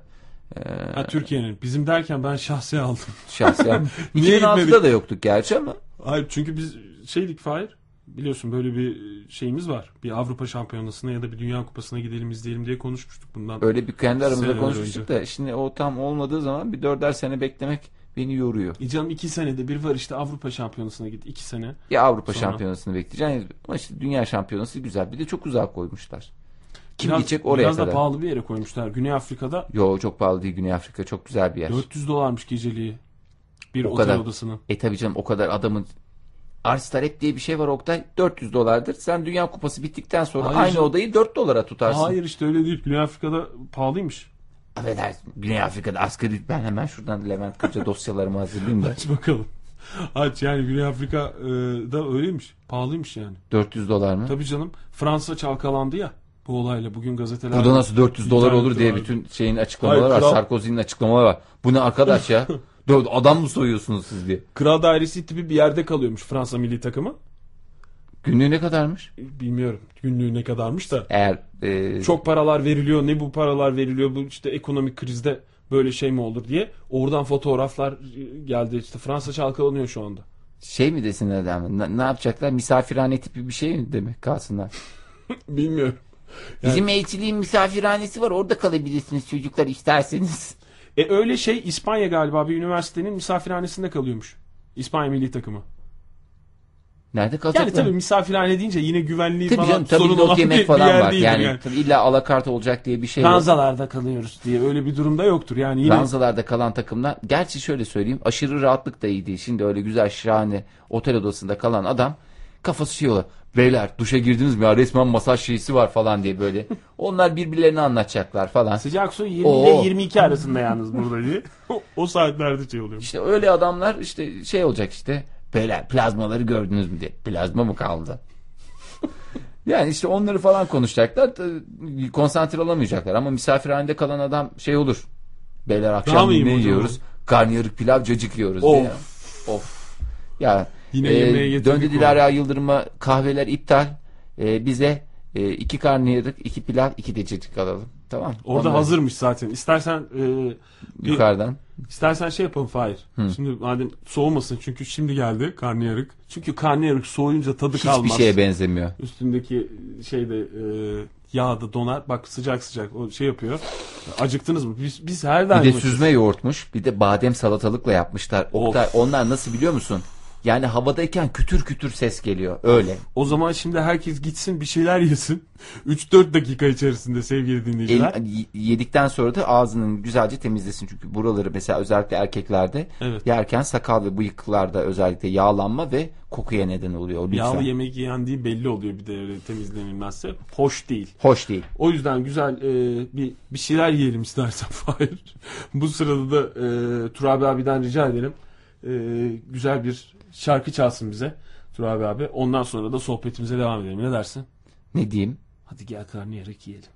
e, Ha, Türkiye'nin. Bizim derken ben şahsi aldım. şahsen. Niye 2006'da gitmedik? da yoktuk gerçi ama Hayır çünkü biz şeydik Fahir. Biliyorsun böyle bir şeyimiz var. Bir Avrupa Şampiyonası'na ya da bir Dünya Kupası'na gidelim izleyelim diye konuşmuştuk bundan. öyle bir kendi aramızda konuşmuştuk da şimdi o tam olmadığı zaman bir dörder sene beklemek beni yoruyor. E canım iki senede bir var işte Avrupa Şampiyonası'na git. iki sene. Ya Avrupa Sonra? Şampiyonası'nı bekleyeceğiz ama işte Dünya Şampiyonası güzel. Bir de çok uzak koymuşlar. Kim Biraz, gidecek oraya biraz kadar? da pahalı bir yere koymuşlar. Güney Afrika'da Yo çok pahalı değil Güney Afrika çok güzel bir yer. 400 dolarmış geceliği. Bir O otel kadar. odasının. E tabii canım o kadar adamın arz talep diye bir şey var Oktay. 400 dolardır. Sen Dünya Kupası bittikten sonra Hayır aynı canım. odayı 4 dolara tutarsın. Hayır işte öyle değil. Güney Afrika'da pahalıymış. Affedersin. Güney Afrika'da asgari ben hemen şuradan Levent Kırca dosyalarımı hazırlayayım da. Aç bakalım. Aç yani Güney Afrika'da öyleymiş. Pahalıymış yani. 400 dolar mı? Tabii canım. Fransa çalkalandı ya bu olayla. Bugün gazeteler... Burada nasıl 400 dolar olur diye var. bütün şeyin açıklamaları Hayır, var. kral- Sarkozy'nin açıklamaları var. Bu ne arkadaş ya? Adam mı soyuyorsunuz siz diye. Kral dairesi tipi bir yerde kalıyormuş Fransa milli takımı. Günlüğü ne kadarmış? Bilmiyorum günlüğü ne kadarmış da. Eğer e, Çok paralar veriliyor. Ne bu paralar veriliyor? Bu işte ekonomik krizde böyle şey mi olur diye. Oradan fotoğraflar geldi. İşte Fransa çalkalanıyor şu anda. şey mi desin adam? Ne, ne yapacaklar? Misafirhane tipi bir şey mi demek kalsınlar? Bilmiyorum. Bizim elçiliğin misafirhanesi var. Orada kalabilirsiniz çocuklar isterseniz. E öyle şey İspanya galiba bir üniversitenin misafirhanesinde kalıyormuş. İspanya milli takımı. Nerede kalacaklar? Yani tabii misafirhane deyince yine güvenliği Tabii falan canım tabii sorun not olan yemek bir, falan bir yer var. Yani, yani. tabii illa alakart olacak diye bir şey yok. Ranzalarda kalıyoruz diye öyle bir durumda yoktur. Yani yine Ranzalarda kalan takımlar gerçi şöyle söyleyeyim aşırı rahatlık da iyi değil. Şimdi öyle güzel şahane otel odasında kalan adam kafası şey olur. Beyler duşa girdiniz mi ya resmen masaj şeysi var falan diye böyle. Onlar birbirlerine anlatacaklar falan. sıcak su 20 Oo. ile 22 arasında yalnız burada diye. O- o saatlerde şey oluyor. İşte öyle adamlar işte şey olacak işte. Beyler plazmaları gördünüz mü diye. Plazma mı kaldı? yani işte onları falan konuşacaklar. Konsantre olamayacaklar ama misafirhanede kalan adam şey olur. Beyler akşam ne yiyoruz? Karnıyarık pilav cacık yiyoruz Of. diye. Of. Ya Yine e, döndü. Dilara Yıldırım'a kahveler iptal. E, bize e, iki karnıyarık, iki pilav, iki de cacık alalım. Tamam. Orada Onları hazırmış zaten. İstersen e, bir, yukarıdan. istersen şey yapalım Fahir. Şimdi madem soğumasın çünkü şimdi geldi karnıyarık. Çünkü karnıyarık soğuyunca tadı Hiçbir kalmaz. şeye benzemiyor. Üstündeki şeyde e, yağ da donar. Bak sıcak sıcak o şey yapıyor. Acıktınız mı? Biz, biz her daim Bir de süzme yoğurtmuş. Bir de badem salatalıkla yapmışlar. Oktay, onlar nasıl biliyor musun? Yani havadayken kütür kütür ses geliyor. Öyle. O zaman şimdi herkes gitsin bir şeyler yesin. 3-4 dakika içerisinde sevgili dinleyiciler. El, y- yedikten sonra da ağzının güzelce temizlesin. Çünkü buraları mesela özellikle erkeklerde Evet. yerken sakal ve bıyıklarda özellikle yağlanma ve kokuya neden oluyor. Lütfen. Yağlı yemek yendiği belli oluyor bir de öyle temizlenilmezse. Hoş değil. Hoş değil. O yüzden güzel e, bir bir şeyler yiyelim istersen Fahir. Bu sırada da e, Turabi abiden rica edelim. E, güzel bir şarkı çalsın bize. Turabi abi. Ondan sonra da sohbetimize devam edelim. Ne dersin? Ne diyeyim? Hadi gel karnıyarık yiyelim.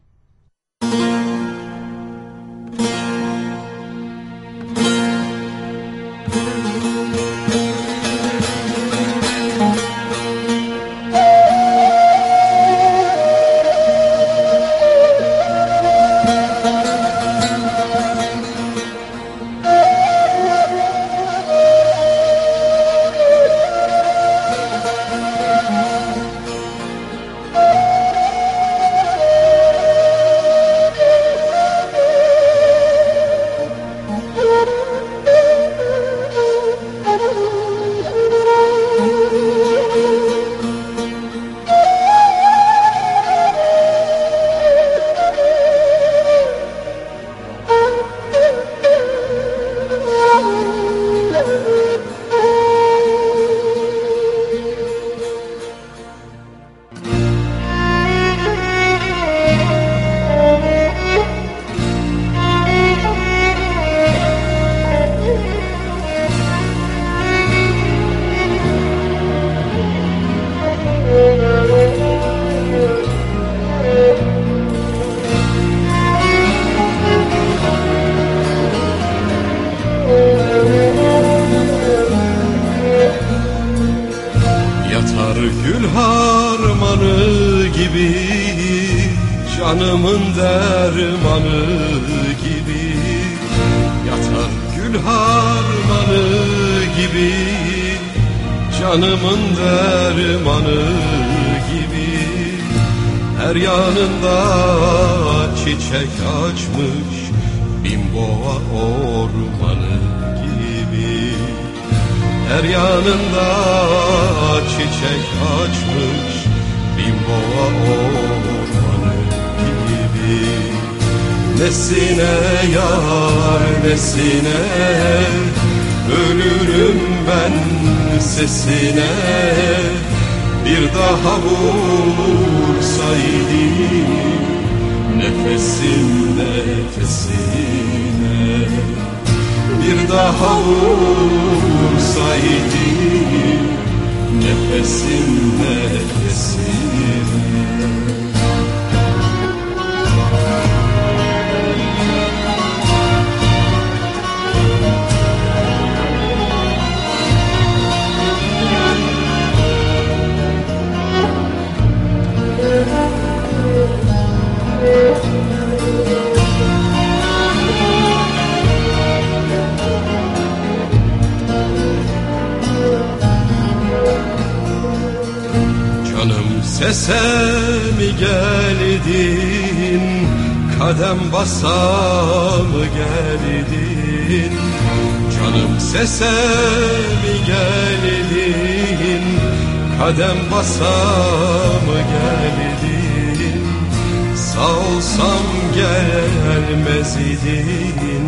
Olsam gelmez idin.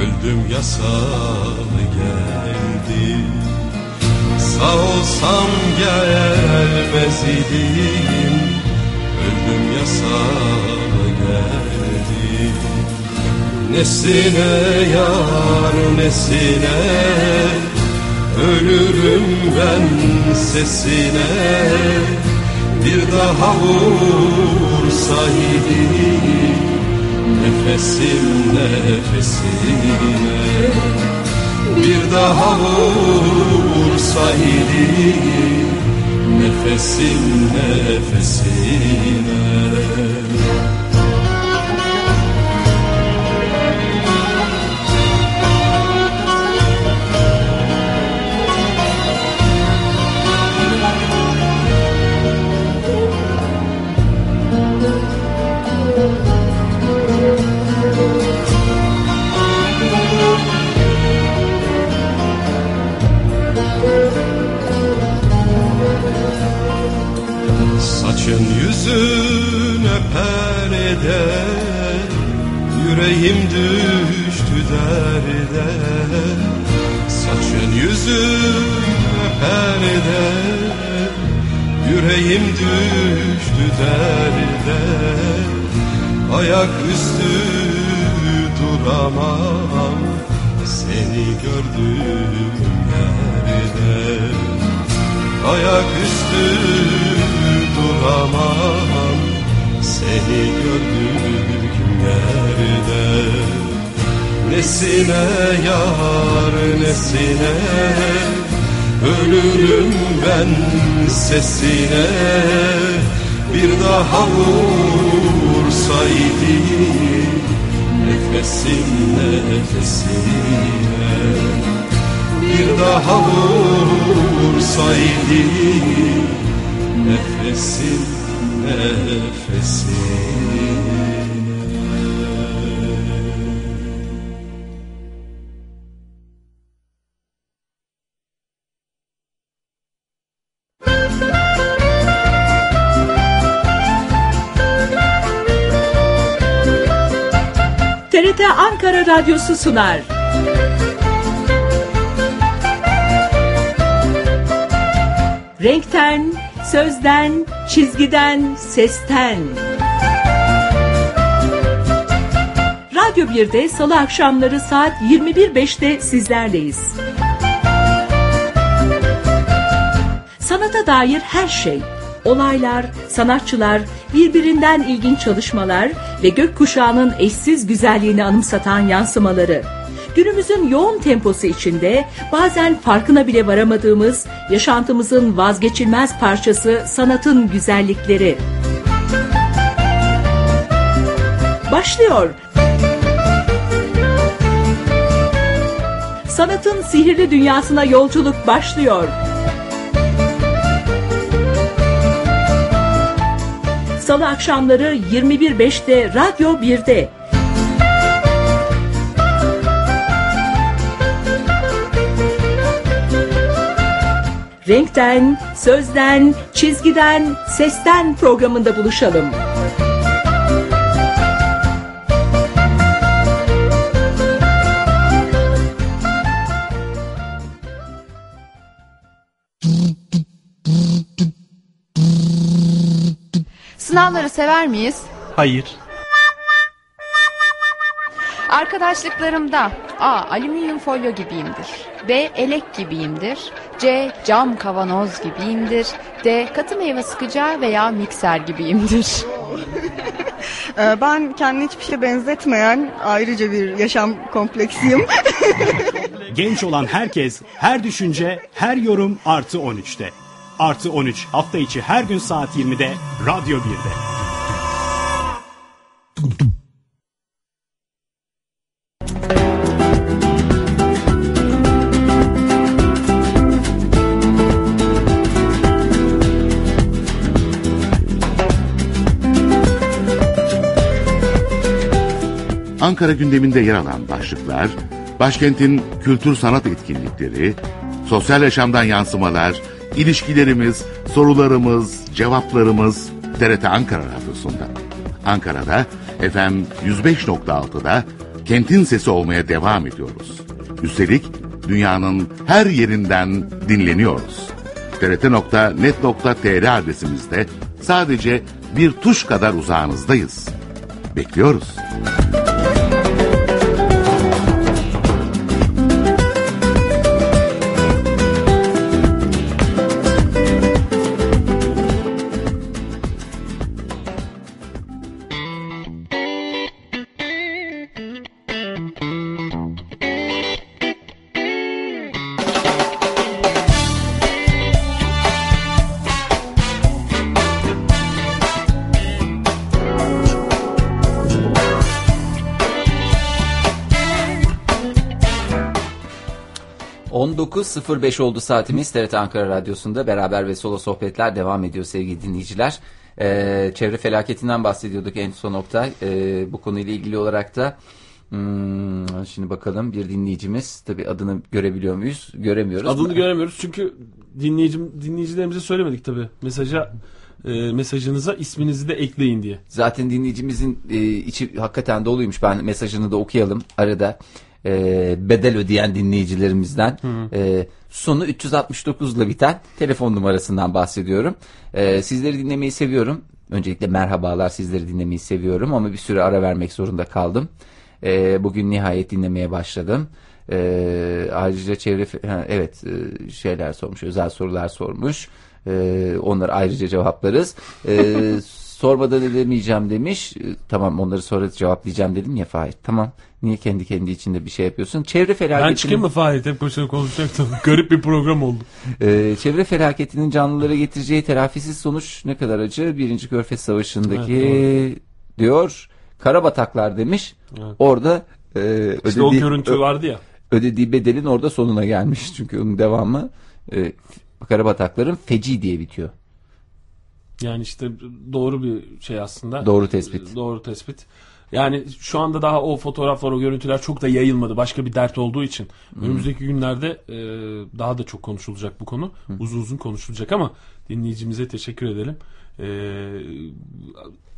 Öldüm yasa mı geldin Sağ olsam gelmez idim Öldüm yasama geldim Nesine yar nesine? Ölürüm ben sesine Bir daha vursaydım Nefesim nefesine bir daha vursaydı nefesim nefesine perde Yüreğim düştü derde. Saçın yüzüne perde Yüreğim düştü derde. Ayak üstü duramam. Seni gördüm yerde Ayak üstü duramam Seni gördüğüm yerde Nesine yar nesine? Ölürüm ben sesine. Bir daha vursaydı Nefesim nefesine. Bir daha vursaydı nefesim TRT Ankara Radyosu sunar. Renkten, sözden, çizgiden, sesten. Radyo 1'de Salı akşamları saat 21.05'te sizlerleyiz. Sanata dair her şey, olaylar, sanatçılar, birbirinden ilginç çalışmalar ve gökkuşağının eşsiz güzelliğini anımsatan yansımaları. Günümüzün yoğun temposu içinde bazen farkına bile varamadığımız yaşantımızın vazgeçilmez parçası sanatın güzellikleri. başlıyor. Sanatın sihirli dünyasına yolculuk başlıyor. Salı akşamları 21.5'te Radyo 1'de. Renkten, sözden, çizgiden, sesten programında buluşalım. Sınavları sever miyiz? Hayır. Arkadaşlıklarımda A. Alüminyum folyo gibiyimdir. B. Elek gibiyimdir. C. Cam kavanoz gibiyimdir. D. Katı meyve sıkacağı veya mikser gibiyimdir. Ee, Ben kendini hiçbir şeye benzetmeyen ayrıca bir yaşam kompleksiyim. Genç olan herkes, her düşünce, her yorum artı 13'te. Artı 13 hafta içi her gün saat 20'de Radyo 1'de. Ankara gündeminde yer alan başlıklar, başkentin kültür sanat etkinlikleri, sosyal yaşamdan yansımalar, ilişkilerimiz, sorularımız, cevaplarımız TRT Ankara Radyosu'nda. Ankara'da FM 105.6'da kentin sesi olmaya devam ediyoruz. Üstelik dünyanın her yerinden dinleniyoruz. TRT.net.tr adresimizde sadece bir tuş kadar uzağınızdayız. Bekliyoruz. ...19.05 oldu saatimiz TRT Ankara Radyosu'nda beraber ve solo sohbetler devam ediyor sevgili dinleyiciler. Ee, çevre felaketinden bahsediyorduk en son nokta. Ee, bu konuyla ilgili olarak da... hmm, şimdi bakalım bir dinleyicimiz tabi adını görebiliyor muyuz? Göremiyoruz. Adını göremiyoruz çünkü dinleyicim dinleyicilerimize söylemedik tabi. Mesaja e, mesajınıza isminizi de ekleyin diye. Zaten dinleyicimizin e, içi hakikaten doluymuş. Ben mesajını da okuyalım arada. E, bedel ödeyen dinleyicilerimizden e, sonu 369 ile biten telefon numarasından bahsediyorum. E, sizleri dinlemeyi seviyorum. Öncelikle merhabalar sizleri dinlemeyi seviyorum ama bir süre ara vermek zorunda kaldım. E, bugün nihayet dinlemeye başladım. E, ayrıca çevre ha, evet e, şeyler sormuş özel sorular sormuş. E, onları ayrıca cevaplarız. E, sormadan edemeyeceğim demiş. E, tamam onları sonra cevaplayacağım dedim ya Fahir. Tamam. Niye kendi kendi içinde bir şey yapıyorsun? Çevre Ben felaketinin çıkayım mı Fahir? Tek başına konuşacaktım. Garip bir program oldu. e, çevre felaketinin canlılara getireceği telafisiz sonuç ne kadar acı? Birinci Körfez Savaşı'ndaki Evet, diyor Karabataklar demiş. Evet. Orada e, İşte o ödediği- görüntü vardı ya. ödediği bedelin orada sonuna gelmiş. Çünkü onun devamı e, Karabatakların feci diye bitiyor. Yani işte doğru bir şey aslında. Doğru tespit. Doğru tespit. Yani şu anda daha o fotoğraflar, o görüntüler çok da yayılmadı. Başka bir dert olduğu için. Önümüzdeki günlerde e, daha da çok konuşulacak bu konu. Uzun uzun konuşulacak ama dinleyicimize teşekkür edelim. E,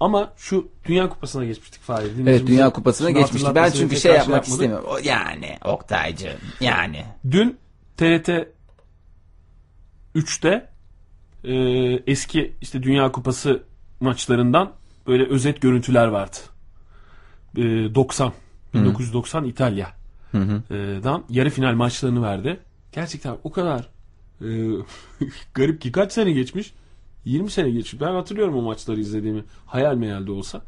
ama şu Dünya Kupası'na geçmiştik Fahir. Evet Dünya Kupası'na şunu geçmişti. Ben çünkü şey yapmak yapmadık. istemiyorum. Yani Oktaycı yani. Dün TRT 3'te e, eski işte Dünya Kupası maçlarından böyle özet görüntüler vardı. E, 90 1990 İtalya'dan yarı final maçlarını verdi. Gerçekten o kadar e, garip ki kaç sene geçmiş? 20 sene geçmiş. Ben hatırlıyorum o maçları izlediğimi. Hayal meyal de olsa.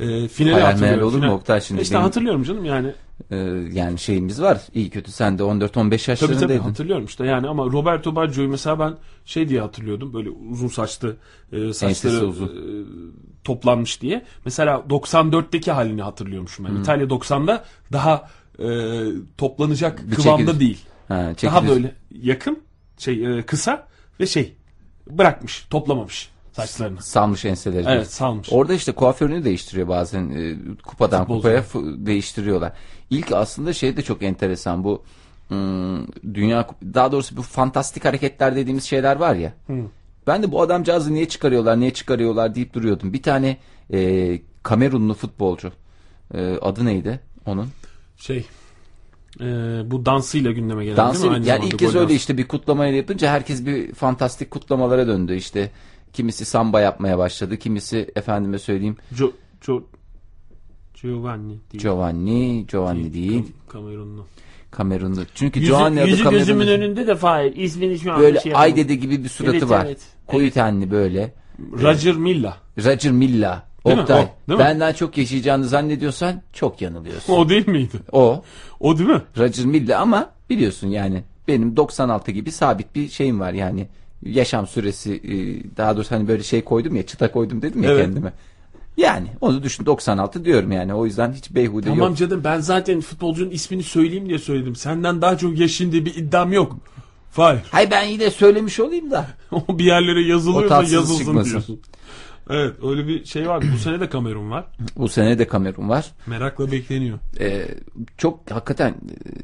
E, finali Hayal hatırlıyorum. olur mu Final- Oktay şimdi? İşte Benim- hatırlıyorum canım yani. Ee, yani şeyimiz var. İyi kötü sen de 14-15 Tabii tabii yaşlarındaydın. hatırlıyorum işte yani ama Roberto Baggio'yu mesela ben şey diye hatırlıyordum böyle uzun saçlı e, saçları Ensesi uzun. e, toplanmış diye. Mesela 94'teki halini hatırlıyormuşum ben. İtalya 90'da daha e, toplanacak Bir kıvamda çekilir. değil. Ha, Daha çekilir. böyle yakın şey e, kısa ve şey bırakmış toplamamış saçlarını. Salmış enseleri. Evet salmış. Orada işte kuaförünü değiştiriyor bazen e, kupadan Futbolcu. kupaya değiştiriyorlar. İlk aslında şey de çok enteresan bu hmm, dünya daha doğrusu bu fantastik hareketler dediğimiz şeyler var ya. Ben de bu adamcağızı niye çıkarıyorlar niye çıkarıyorlar deyip duruyordum. Bir tane e, Kamerunlu futbolcu e, adı neydi onun? Şey e, bu dansıyla gündeme gelen Dansı değil mi? Aynı yani ilk kez öyle dansı. işte bir kutlamayla yapınca herkes bir fantastik kutlamalara döndü işte. Kimisi samba yapmaya başladı. Kimisi efendime söyleyeyim Jo, Jo, Giovanni değil. Giovanni, Giovanni değil. Kam- Kamerunlu. Kamerunlu. Çünkü Yüzü, Giovanni adı yüzü Kamerunlu. gözümün önünde de Fahir. İsmini şu an Böyle şey ay dede gibi bir suratı Evet, var. evet. Koyu tenli böyle. Roger Milla. Roger Milla. Değil mi? Oktay. O, değil mi? Benden çok yaşayacağını zannediyorsan çok yanılıyorsun. O değil miydi? o. O değil mi? Roger Milla ama biliyorsun yani benim 96 gibi sabit bir şeyim var yani. Yaşam süresi e, daha doğrusu hani böyle şey koydum ya çıta koydum dedim ya Evet. kendime. Yani onu düşün 96 diyorum yani o yüzden hiç beyhude Tamam yok. canım ben zaten futbolcunun ismini söyleyeyim diye söyledim. Senden daha çok yaşın diye bir iddiam yok. Hayır. Hay ben yine söylemiş olayım da. O bir yerlere yazılıyorsa yazılsın çıkmasın. diyorsun. Evet öyle bir şey var. Bu sene de Kamerun var. Bu sene de Kamerun var. Merakla bekleniyor. Ee, çok hakikaten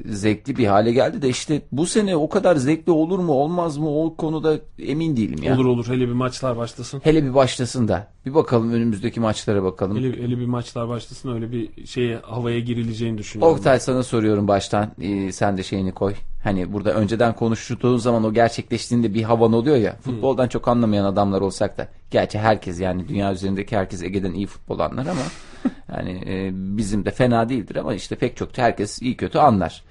zevkli bir hale geldi de işte bu sene o kadar zevkli olur mu olmaz mı o konuda emin değilim ya. Olur olur hele bir maçlar başlasın. Hele bir başlasın da. Bir bakalım önümüzdeki maçlara bakalım. Hele, hele bir maçlar başlasın öyle bir şeye havaya girileceğini düşünüyorum. Oktay sana soruyorum baştan. Ee, sen de şeyini koy. Hani burada önceden konuştuğun zaman o gerçekleştiğinde bir havan oluyor ya. Futboldan çok anlamayan adamlar olsak da. Gerçi herkes yani dünya üzerindeki herkes Ege'den iyi futbol anlar ama yani e, bizim de fena değildir ama işte pek çok herkes iyi kötü anlar.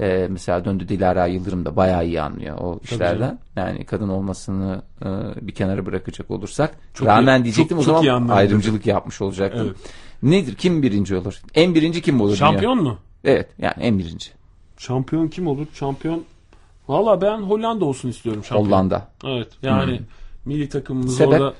Ee, mesela döndü Dilara Yıldırım da bayağı iyi anlıyor o işlerden. Yani kadın olmasını e, bir kenara bırakacak olursak. Çok rağmen iyi- diyecektim çok- o çok zaman anlar. ayrımcılık yapmış olacaktım. Evet. Nedir? Kim birinci olur? En birinci kim olur? dünya? Şampiyon mu? Evet yani en birinci. Şampiyon kim olur? Şampiyon Valla ben Hollanda olsun istiyorum şampiyon. Hollanda. Evet yani milli takımımız Sebep? orada.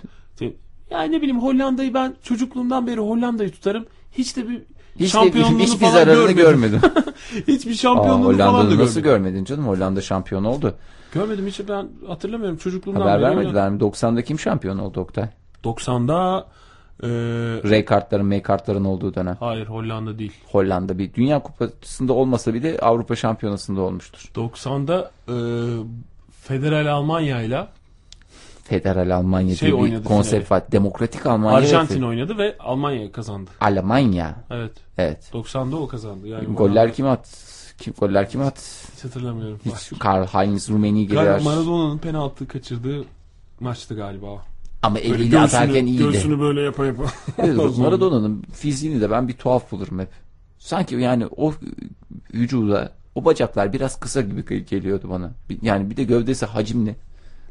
Yani ne bileyim Hollanda'yı ben çocukluğumdan beri Hollanda'yı tutarım. Hiç de bir Hiç de, şampiyonluğunu hiçbir falan zararını görmedim. görmedim. Hiçbir Aa, şampiyonluğunu falan da Hollanda'nı nasıl görmedim. görmedin canım? Hollanda şampiyon oldu. Görmedim hiç ben hatırlamıyorum çocukluğumdan Haber beri. vermediler mi? 90'da kim şampiyon oldu Oktay? 90'da e, Ray kartların, May kartların olduğu dönem. hayır Hollanda değil. Hollanda bir Dünya Kupası'nda olmasa bile Avrupa Şampiyonası'nda olmuştur. 90'da e, Federal Almanya ile Federal Almanya Şey diye bir konsept var. Demokratik Almanya. ve Arjantin Fe- oynadı ve Almanya kazandı. Almanya. Evet. Evet. 90'da o kazandı. Yani Goller kim at? Kim, goller kim at? Hiç hatırlamıyorum. Hiç Karl Heinz Rummenigge Galiba girer. Maradona'nın penaltı kaçırdığı maçtı galiba. Ama Böyle eliyle atarken iyiydi. göğsünü böyle yapa yapa. Evet, Maradona'nın fiziğini de ben bir tuhaf bulurum hep. Sanki yani o vücuda o bacaklar biraz kısa gibi geliyordu bana. Yani bir de gövdesi hacimli.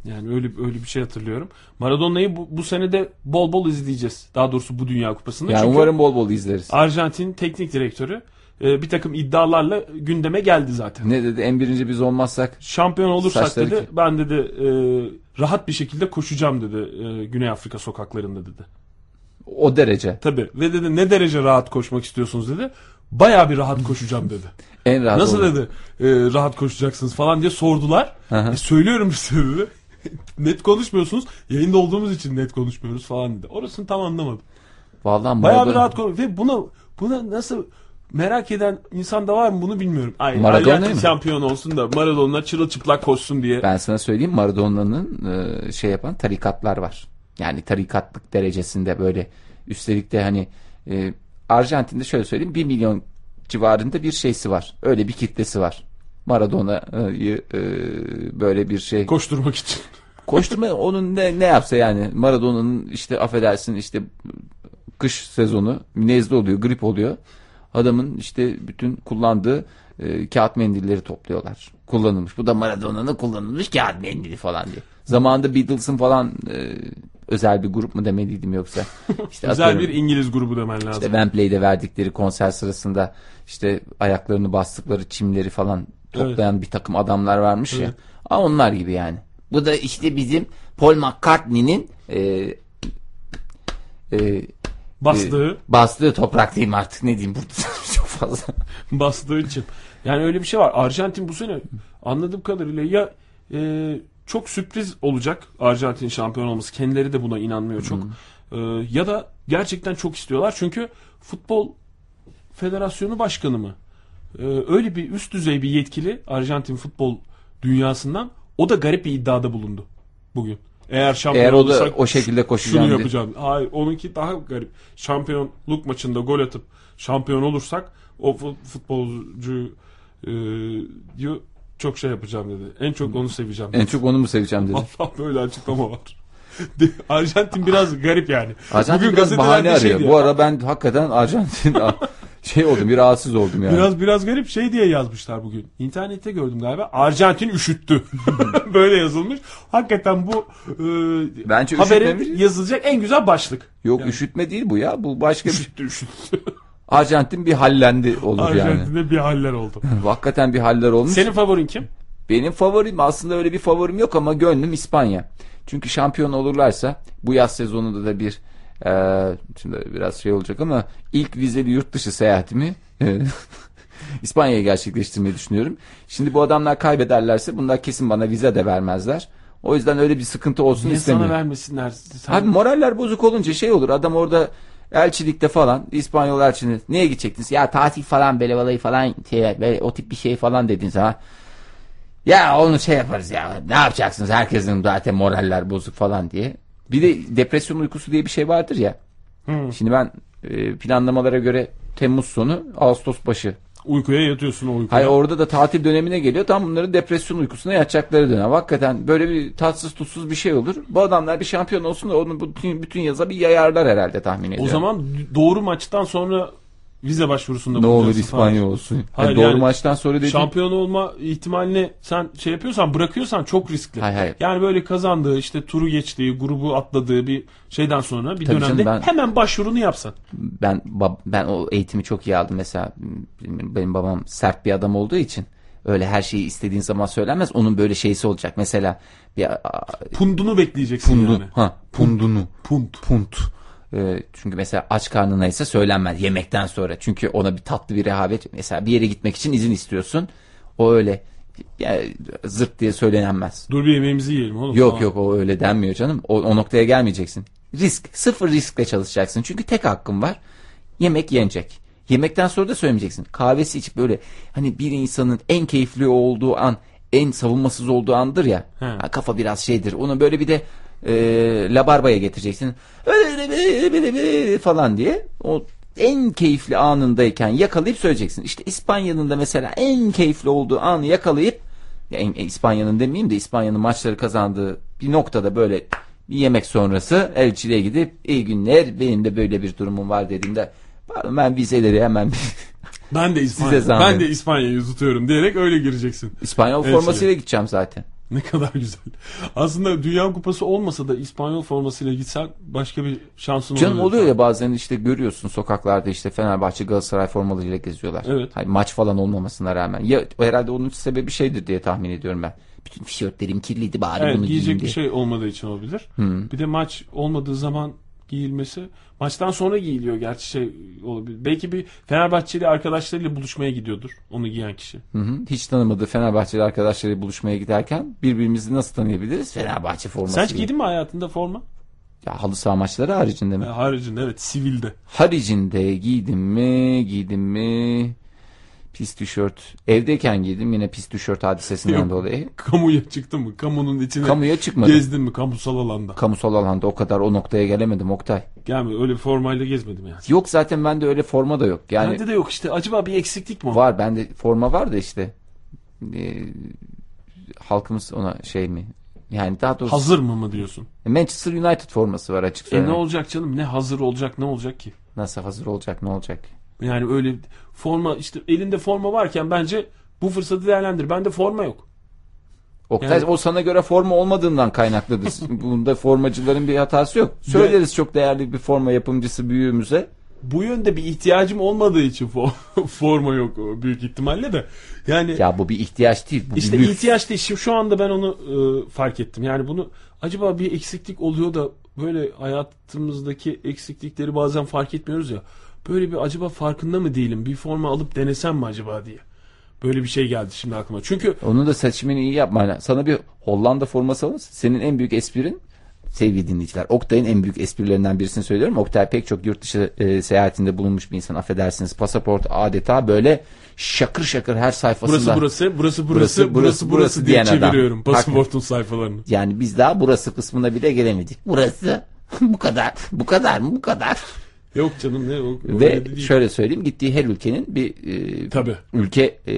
Yani öyle öyle bir şey hatırlıyorum. Maradona'yı bu, bu sene de bol bol izleyeceğiz. Daha doğrusu bu Dünya Kupası'nda. Yani Çünkü umarım bol bol izleriz. Arjantin teknik direktörü e, bir takım iddialarla gündeme geldi zaten. Ne dedi en birinci biz olmazsak Şampiyon olursak Saçları dedi ki- ben dedi e, rahat bir şekilde koşacağım dedi e, Güney Afrika sokaklarında dedi. o derece. Tabii ve dedi ne derece rahat koşmak istiyorsunuz dedi. Bayağı bir rahat koşacağım dedi. En rahat Nasıl olan. dedi e, rahat koşacaksınız falan diye sordular. Hı. E, söylüyorum size dedi. net konuşmuyorsunuz. Yayında olduğumuz için net konuşmuyoruz falan dedi. Orasını tam anlamadım. Vallahi Bayağı bir rahat konuş ve bunu buna nasıl merak eden insan da var mı bunu bilmiyorum. Ay, Maradona'yı Arjantin mı? şampiyon olsun da Maradona çırılçıplak koşsun diye. Ben sana söyleyeyim Maradona'nın e, şey yapan tarikatlar var. Yani tarikatlık derecesinde böyle üstelik de hani e, Arjantin'de şöyle söyleyeyim 1 milyon civarında bir şeysi var. Öyle bir kitlesi var. Maradona'yı e, böyle bir şey Koşturmak için. koşturma onun ne, ne yapsa yani Maradona'nın işte affedersin işte kış sezonu nezle oluyor grip oluyor adamın işte bütün kullandığı e, kağıt mendilleri topluyorlar kullanılmış bu da Maradona'nın kullanılmış kağıt mendili falan diye Zamanında Beatles'ın falan e, özel bir grup mu demeliydim yoksa? İşte Özel atıyorum, bir İngiliz grubu demen lazım. işte Wembley'de verdikleri konser sırasında işte ayaklarını bastıkları çimleri falan toplayan bir takım adamlar varmış ya. Evet. Aa, onlar gibi yani. Bu da işte bizim Paul McCartney'nin e, e, Bastığı, e, bastığı toprak diyeyim artık ne diyeyim burada çok fazla. bastığı için. Yani öyle bir şey var. Arjantin bu sene anladığım kadarıyla ya e, çok sürpriz olacak Arjantin şampiyon olması. Kendileri de buna inanmıyor çok. E, ya da gerçekten çok istiyorlar. Çünkü futbol federasyonu başkanı mı? E, öyle bir üst düzey bir yetkili Arjantin futbol dünyasından o da garip bir iddiada bulundu bugün. Eğer şampiyon Eğer o da olursak o şekilde koşacağım şunu diye. yapacağım. Hayır onunki daha garip. Şampiyonluk maçında gol atıp şampiyon olursak o fu- futbolcuyu çok şey yapacağım dedi. En çok onu seveceğim. En çok onu mu seveceğim dedi. Vallahi böyle açıklama var. De- Arjantin biraz garip yani. Arjantin Bugün biraz bahane arıyor. diye- Bu ara ben hakikaten Arjantin şey oldum bir rahatsız oldum yani. Biraz biraz garip şey diye yazmışlar bugün. İnternette gördüm galiba. Arjantin üşüttü. Böyle yazılmış. Hakikaten bu e, Bence habere üşütmemiş. yazılacak en güzel başlık. Yok üşütme değil bu ya. Bu başka bir Üşüttü üşüttü. Arjantin bir hallendi olur yani. Arjantin'de bir haller oldu. Hakikaten bir haller olmuş. Senin favorin kim? Benim favorim aslında öyle bir favorim yok ama gönlüm İspanya. Çünkü şampiyon olurlarsa bu yaz sezonunda da bir e, şimdi biraz şey olacak ama ilk vizeli yurt dışı seyahatimi İspanya'ya gerçekleştirmeyi düşünüyorum. Şimdi bu adamlar kaybederlerse bunlar kesin bana vize de vermezler. O yüzden öyle bir sıkıntı olsun Niye istemiyorum. sana vermesinler? Sen- Abi moraller bozuk olunca şey olur. Adam orada elçilikte falan İspanyol elçinin niye gidecektiniz? Ya tatil falan böyle balayı falan şey, böyle, o tip bir şey falan dedin sana. Ya onu şey yaparız ya. Ne yapacaksınız? Herkesin zaten moraller bozuk falan diye. Bir de depresyon uykusu diye bir şey vardır ya. Şimdi ben e, planlamalara göre Temmuz sonu Ağustos başı Uykuya yatıyorsun o uykuya. Hayır orada da tatil dönemine geliyor. Tam bunların depresyon uykusuna yatacakları dönem. Hakikaten böyle bir tatsız tutsuz bir şey olur. Bu adamlar bir şampiyon olsun da onu bütün, bütün yaza bir yayarlar herhalde tahmin ediyorum. o zaman doğru maçtan sonra vize başvurusunda ne olur bulunacaksın falan. İspanya olsun. Hayır, Yani doğru yani maçtan sonra dediğim Şampiyon olma ihtimalini sen şey yapıyorsan bırakıyorsan çok riskli. Hayır, hayır. Yani böyle kazandığı işte turu geçtiği grubu atladığı bir şeyden sonra bir Tabii dönemde canım, ben- hemen başvurunu yapsan. ben ben o eğitimi çok iyi aldım mesela benim babam sert bir adam olduğu için öyle her şeyi istediğin zaman söylenmez. Onun böyle şeysi olacak. Mesela bir Pundunu bekleyeceksin pundu yani. ha pundunu Pund. punt. Ee, çünkü mesela aç karnına ise söylenmez yemekten sonra. Çünkü ona bir tatlı bir rehavet. Mesela bir yere gitmek için izin istiyorsun. O öyle ya, zırt diye söylenmez. Dur bir yemeğimizi yiyelim oğlum. Yok Aa. yok o öyle denmiyor canım. O, o noktaya gelmeyeceksin. Risk. Sıfır riskle çalışacaksın. Çünkü tek hakkın var. Yemek yenecek. Yemekten sonra da söylemeyeceksin. Kahvesi içip böyle hani bir insanın en keyifli olduğu an en savunmasız olduğu andır ya. He. Ha, kafa biraz şeydir. Onu böyle bir de e, labarbaya getireceksin. falan diye. O en keyifli anındayken yakalayıp söyleyeceksin. İşte İspanya'nın da mesela en keyifli olduğu anı yakalayıp ya en- İspanya'nın demeyeyim de İspanya'nın maçları kazandığı bir noktada böyle bir yemek sonrası elçiliğe gidip iyi günler benim de böyle bir durumum var dediğimde pardon ben vizeleri hemen Ben de İspanya. Ben de İspanya'yı tutuyorum diyerek öyle gireceksin. İspanyol Elçiliğe. formasıyla gideceğim zaten. Ne kadar güzel. Aslında Dünya Kupası olmasa da İspanyol formasıyla gitsen başka bir şansın Canım oluyor ya bazen işte görüyorsun sokaklarda işte Fenerbahçe Galatasaray formalarıyla geziyorlar. Evet. Hayır, maç falan olmamasına rağmen. Ya herhalde onun sebebi şeydir diye tahmin ediyorum ben. Bütün tişörtlerim kirliydi bari Evet, bunu giyecek giyeyim bir diye. şey olmadığı için olabilir. Bir de maç olmadığı zaman giyilmesi. Maçtan sonra giyiliyor gerçi şey olabilir. Belki bir Fenerbahçeli arkadaşlarıyla buluşmaya gidiyordur onu giyen kişi. Hı hı. Hiç tanımadığı Fenerbahçeli arkadaşlarıyla buluşmaya giderken birbirimizi nasıl tanıyabiliriz? Fenerbahçe forması. Sen hiç giydin mi hayatında forma? Ya halı saha maçları haricinde mi? Ha, haricinde evet sivilde. Haricinde giydim mi? Giydim mi? Pis tişört. Evdeyken giydim yine pis tişört hadisesinden Yok. dolayı. Kamuya çıktın mı? Kamunun içine Kamuya çıkmadım. gezdin mi kamusal alanda? Kamusal alanda o kadar o noktaya gelemedim Oktay. Gelme öyle bir formayla gezmedim yani. Yok zaten bende öyle forma da yok. Yani Bende de yok işte. Acaba bir eksiklik mi? o? var bende forma var da işte. Ee, halkımız ona şey mi? Yani daha doğrusu Hazır mı mı diyorsun? Manchester United forması var açık E ne olacak canım? Ne hazır olacak ne olacak ki? Nasıl hazır olacak ne olacak? Yani öyle forma işte elinde forma varken bence bu fırsatı değerlendir. Bende forma yok. Oktay Yani- o sana göre forma olmadığından kaynaklıdır. Bunda formacıların bir hatası yok. Söyleriz çok değerli bir forma yapımcısı büyüğümüze. Bu yönde bir ihtiyacım olmadığı için fo- forma yok büyük ihtimalle de. Yani Ya bu bir ihtiyaç değil. Bu İşte lüks. ihtiyaç değil. Şimdi şu anda ben onu e, fark ettim. Yani bunu acaba bir eksiklik oluyor da böyle hayatımızdaki eksiklikleri bazen fark etmiyoruz ya. Böyle bir acaba farkında mı değilim? Bir forma alıp denesem mi acaba diye. Böyle bir şey geldi şimdi aklıma. Çünkü Onu da seçimini iyi yapma. Sana bir Hollanda forması alın. Senin en büyük esprin sevgili dinleyiciler. Oktay'ın en büyük esprilerinden birisini söylüyorum. Oktay pek çok yurt dışı e, seyahatinde bulunmuş bir insan. Affedersiniz pasaport adeta böyle şakır şakır her sayfasında. burası burası, burası burası, Burası, burası burası, burası, diye diyen adam. çeviriyorum pasaportun sayfalarını. Yani biz daha burası kısmına bile gelemedik. Burası bu kadar. Bu kadar mı? Bu kadar. Yok canım ne o, Ve değil. şöyle söyleyeyim gittiği her ülkenin bir e, Tabii. ülke e,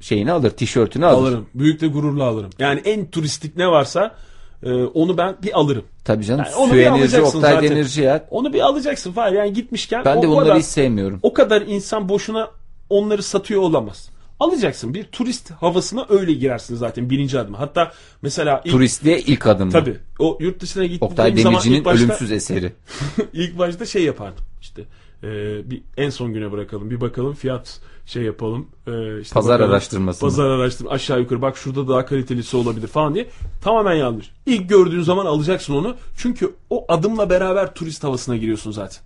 şeyini alır, tişörtünü alır. alırım. Büyük de gururla alırım. Yani en turistik ne varsa e, onu ben bir alırım. Tabii canım. Yani onu alacaksın Oktay zaten. enerji ya. Onu bir alacaksın falan. Yani gitmişken Ben de bunları kadar- hiç sevmiyorum. o kadar insan boşuna onları satıyor olamaz. Alacaksın bir turist havasına öyle girersin zaten birinci adım. Hatta mesela ilk, Turistliğe ilk adım. bu. tabii o yurt dışına gittiğim Oktay zaman Demirci'nin ilk başta, ölümsüz eseri. ilk başta şey yapardım işte e, bir en son güne bırakalım bir bakalım fiyat şey yapalım e, işte Pazar bakalım, araştırması. pazar araştırma aşağı yukarı bak şurada daha kalitelisi olabilir falan diye tamamen yanlış. İlk gördüğün zaman alacaksın onu çünkü o adımla beraber turist havasına giriyorsun zaten.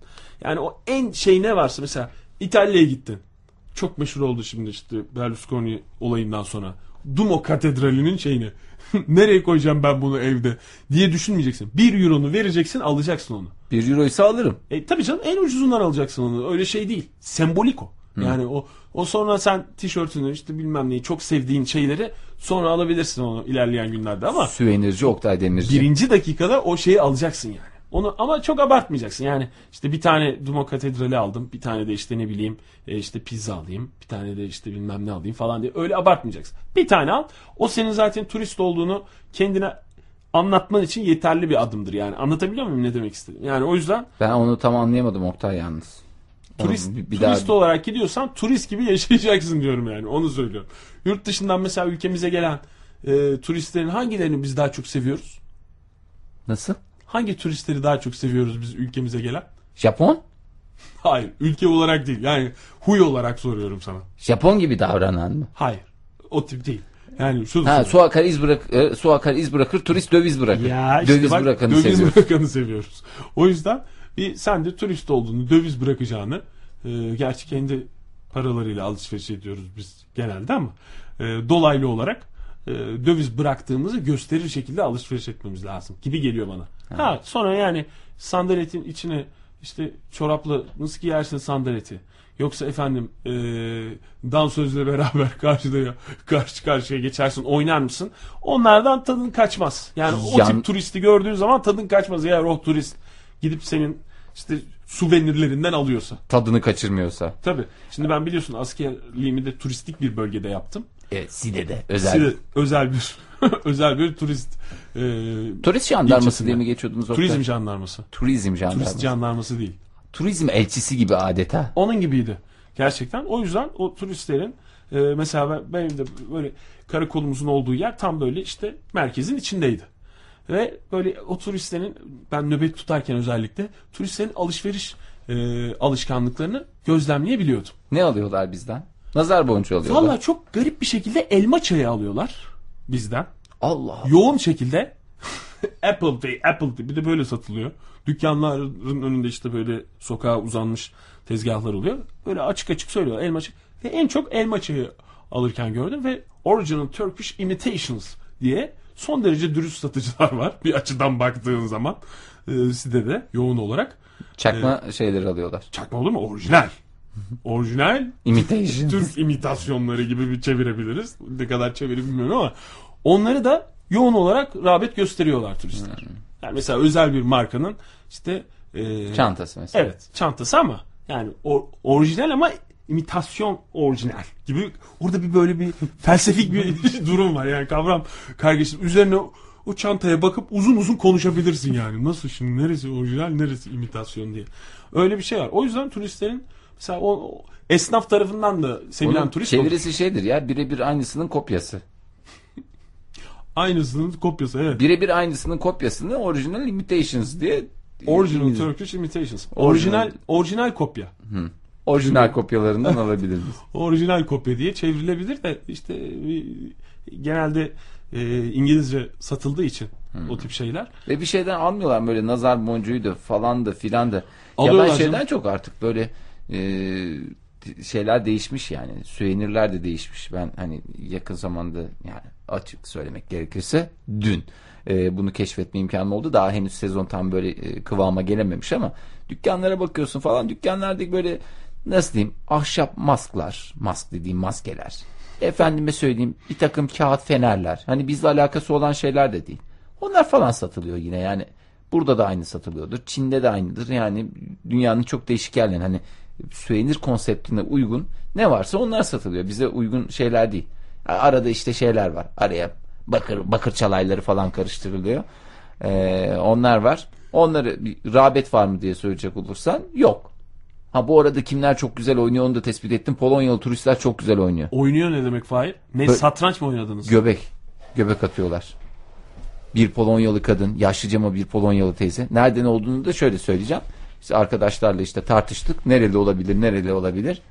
Yani o en şey ne varsa mesela İtalya'ya gittin. Çok meşhur oldu şimdi işte Berlusconi olayından sonra. Duomo Katedrali'nin şeyini. Nereye koyacağım ben bunu evde diye düşünmeyeceksin. Bir euronu vereceksin alacaksın onu. Bir euro ise alırım. E tabii canım en ucuzundan alacaksın onu. Öyle şey değil. Sembolik o. Yani o o sonra sen tişörtünü işte bilmem neyi çok sevdiğin şeyleri sonra alabilirsin onu ilerleyen günlerde ama Su enerji Oktay Demirci. birinci dakikada o şeyi alacaksın yani. Onu ama çok abartmayacaksın. Yani işte bir tane Duomo Katedrali aldım. Bir tane de işte ne bileyim e, işte pizza alayım. Bir tane de işte bilmem ne alayım falan diye. Öyle abartmayacaksın. Bir tane al. O senin zaten turist olduğunu kendine anlatman için yeterli bir adımdır yani. Anlatabiliyor muyum ne demek istedim? Yani o yüzden Ben onu tam anlayamadım Oktay yalnız. Onu turist bir, bir turist daha olarak gidiyorsan turist gibi yaşayacaksın diyorum yani. Onu söylüyorum. Yurt dışından mesela ülkemize gelen e, turistlerin hangilerini biz daha çok seviyoruz? nasıl? Hangi turistleri daha çok seviyoruz biz ülkemize gelen? Japon? Hayır. Ülke olarak değil. Yani huy olarak soruyorum sana. Japon gibi davranan mı? Hayır. O tip değil. Yani şu Ha, su akar iz bırak e, su akar iz bırakır, turist döviz bırakır. ya işte döviz bak, bırakanı döviz seviyoruz. bırakanı seviyoruz. O yüzden bir sen de turist olduğunu, döviz bırakacağını e, gerçi kendi paralarıyla alışveriş ediyoruz biz genelde ama e, dolaylı olarak e, döviz bıraktığımızı gösterir şekilde alışveriş etmemiz lazım gibi geliyor bana. Ha, sonra yani sandaletin içine işte çorapla nasıl giyersin sandaleti? Yoksa efendim e, dansözle beraber karşıda karşı karşıya geçersin oynar mısın? Onlardan tadın kaçmaz. Yani o tip turisti gördüğün zaman tadın kaçmaz. Eğer o turist gidip senin işte suvenirlerinden alıyorsa. Tadını kaçırmıyorsa. Tabii. Şimdi ben biliyorsun askerliğimi de turistik bir bölgede yaptım. Evet, Side'de özel. Side- özel bir özel bir turist e, Turist jandarması ilçesinde. diye mi geçiyordunuz Oktay? turizm jandarması. Turizm jandarması. Turist jandarması değil. Turizm elçisi gibi adeta. Onun gibiydi. Gerçekten. O yüzden o turistlerin e, mesela ben- benim de böyle karakolumuzun olduğu yer tam böyle işte merkezin içindeydi. Ve böyle o turistlerin ben nöbet tutarken özellikle turistlerin alışveriş e, alışkanlıklarını gözlemleyebiliyordum. Ne alıyorlar bizden? Nazar boncuğu alıyorlar. Valla çok garip bir şekilde elma çayı alıyorlar bizden. Allah. Yoğun şekilde Apple Pay, Apple Pay bir de böyle satılıyor. Dükkanların önünde işte böyle sokağa uzanmış tezgahlar oluyor. Böyle açık açık söylüyor elma çayı. Ve en çok elma çayı alırken gördüm ve Original Turkish Imitations diye son derece dürüst satıcılar var. Bir açıdan baktığın zaman e, sitede yoğun olarak. Çakma şeyleri alıyorlar. Çakma olur mu? Orijinal. Orijinal Imitation. Türk imitasyonları gibi bir çevirebiliriz. Ne kadar çeviri bilmiyorum ama onları da yoğun olarak rağbet gösteriyorlar turistler. Yani mesela özel bir markanın işte e, Çantası mesela. Evet, çantası ama yani o, orijinal ama imitasyon orijinal gibi orada bir böyle bir felsefik bir durum var yani kavram kargaşası üzerine o çantaya bakıp uzun uzun konuşabilirsin yani nasıl şimdi neresi orijinal neresi imitasyon diye öyle bir şey var o yüzden turistlerin mesela o, esnaf tarafından da sevilen Bunun turist olur. çevirisi şeydir ya birebir aynısının kopyası. Aynısının kopyası evet. Birebir aynısının kopyasını Original Imitations diye Original İngiliz- Turkish Imitations. Orijinal. Orijinal orijinal kopya. orijinal kopyalarından alabiliriz. Orijinal kopya diye çevrilebilir de işte e, genelde e, İngilizce satıldığı için o tip şeyler. Ve bir şeyden almıyorlar böyle nazar boncuğuydu falan da filan da. Ya Alıyorlar ben şeyden canım. çok artık böyle e, şeyler değişmiş yani. Süvenirler de değişmiş. Ben hani yakın zamanda yani açık söylemek gerekirse dün e, bunu keşfetme imkanım oldu. Daha henüz sezon tam böyle e, kıvama gelememiş ama dükkanlara bakıyorsun falan. Dükkanlardaki böyle nasıl diyeyim ahşap masklar, mask dediğim maskeler. Efendime söyleyeyim bir takım kağıt fenerler. Hani bizle alakası olan şeyler de değil. Onlar falan satılıyor yine yani. Burada da aynı satılıyordur. Çin'de de aynıdır. Yani dünyanın çok değişik yerlerinde hani süvenir konseptine uygun ne varsa onlar satılıyor. Bize uygun şeyler değil. Arada işte şeyler var. Araya bakır bakır çalayları falan karıştırılıyor. Ee, onlar var. Onları bir rağbet var mı diye söyleyecek olursan yok. Ha bu arada kimler çok güzel oynuyor onu da tespit ettim. Polonyalı turistler çok güzel oynuyor. Oynuyor ne demek Fahir? Ne Böyle- satranç mı oynadınız? Göbek. Göbek atıyorlar. Bir Polonyalı kadın, yaşlıcama bir Polonyalı teyze. Nereden olduğunu da şöyle söyleyeceğim. İşte arkadaşlarla işte tartıştık. Nereli olabilir, nereli olabilir.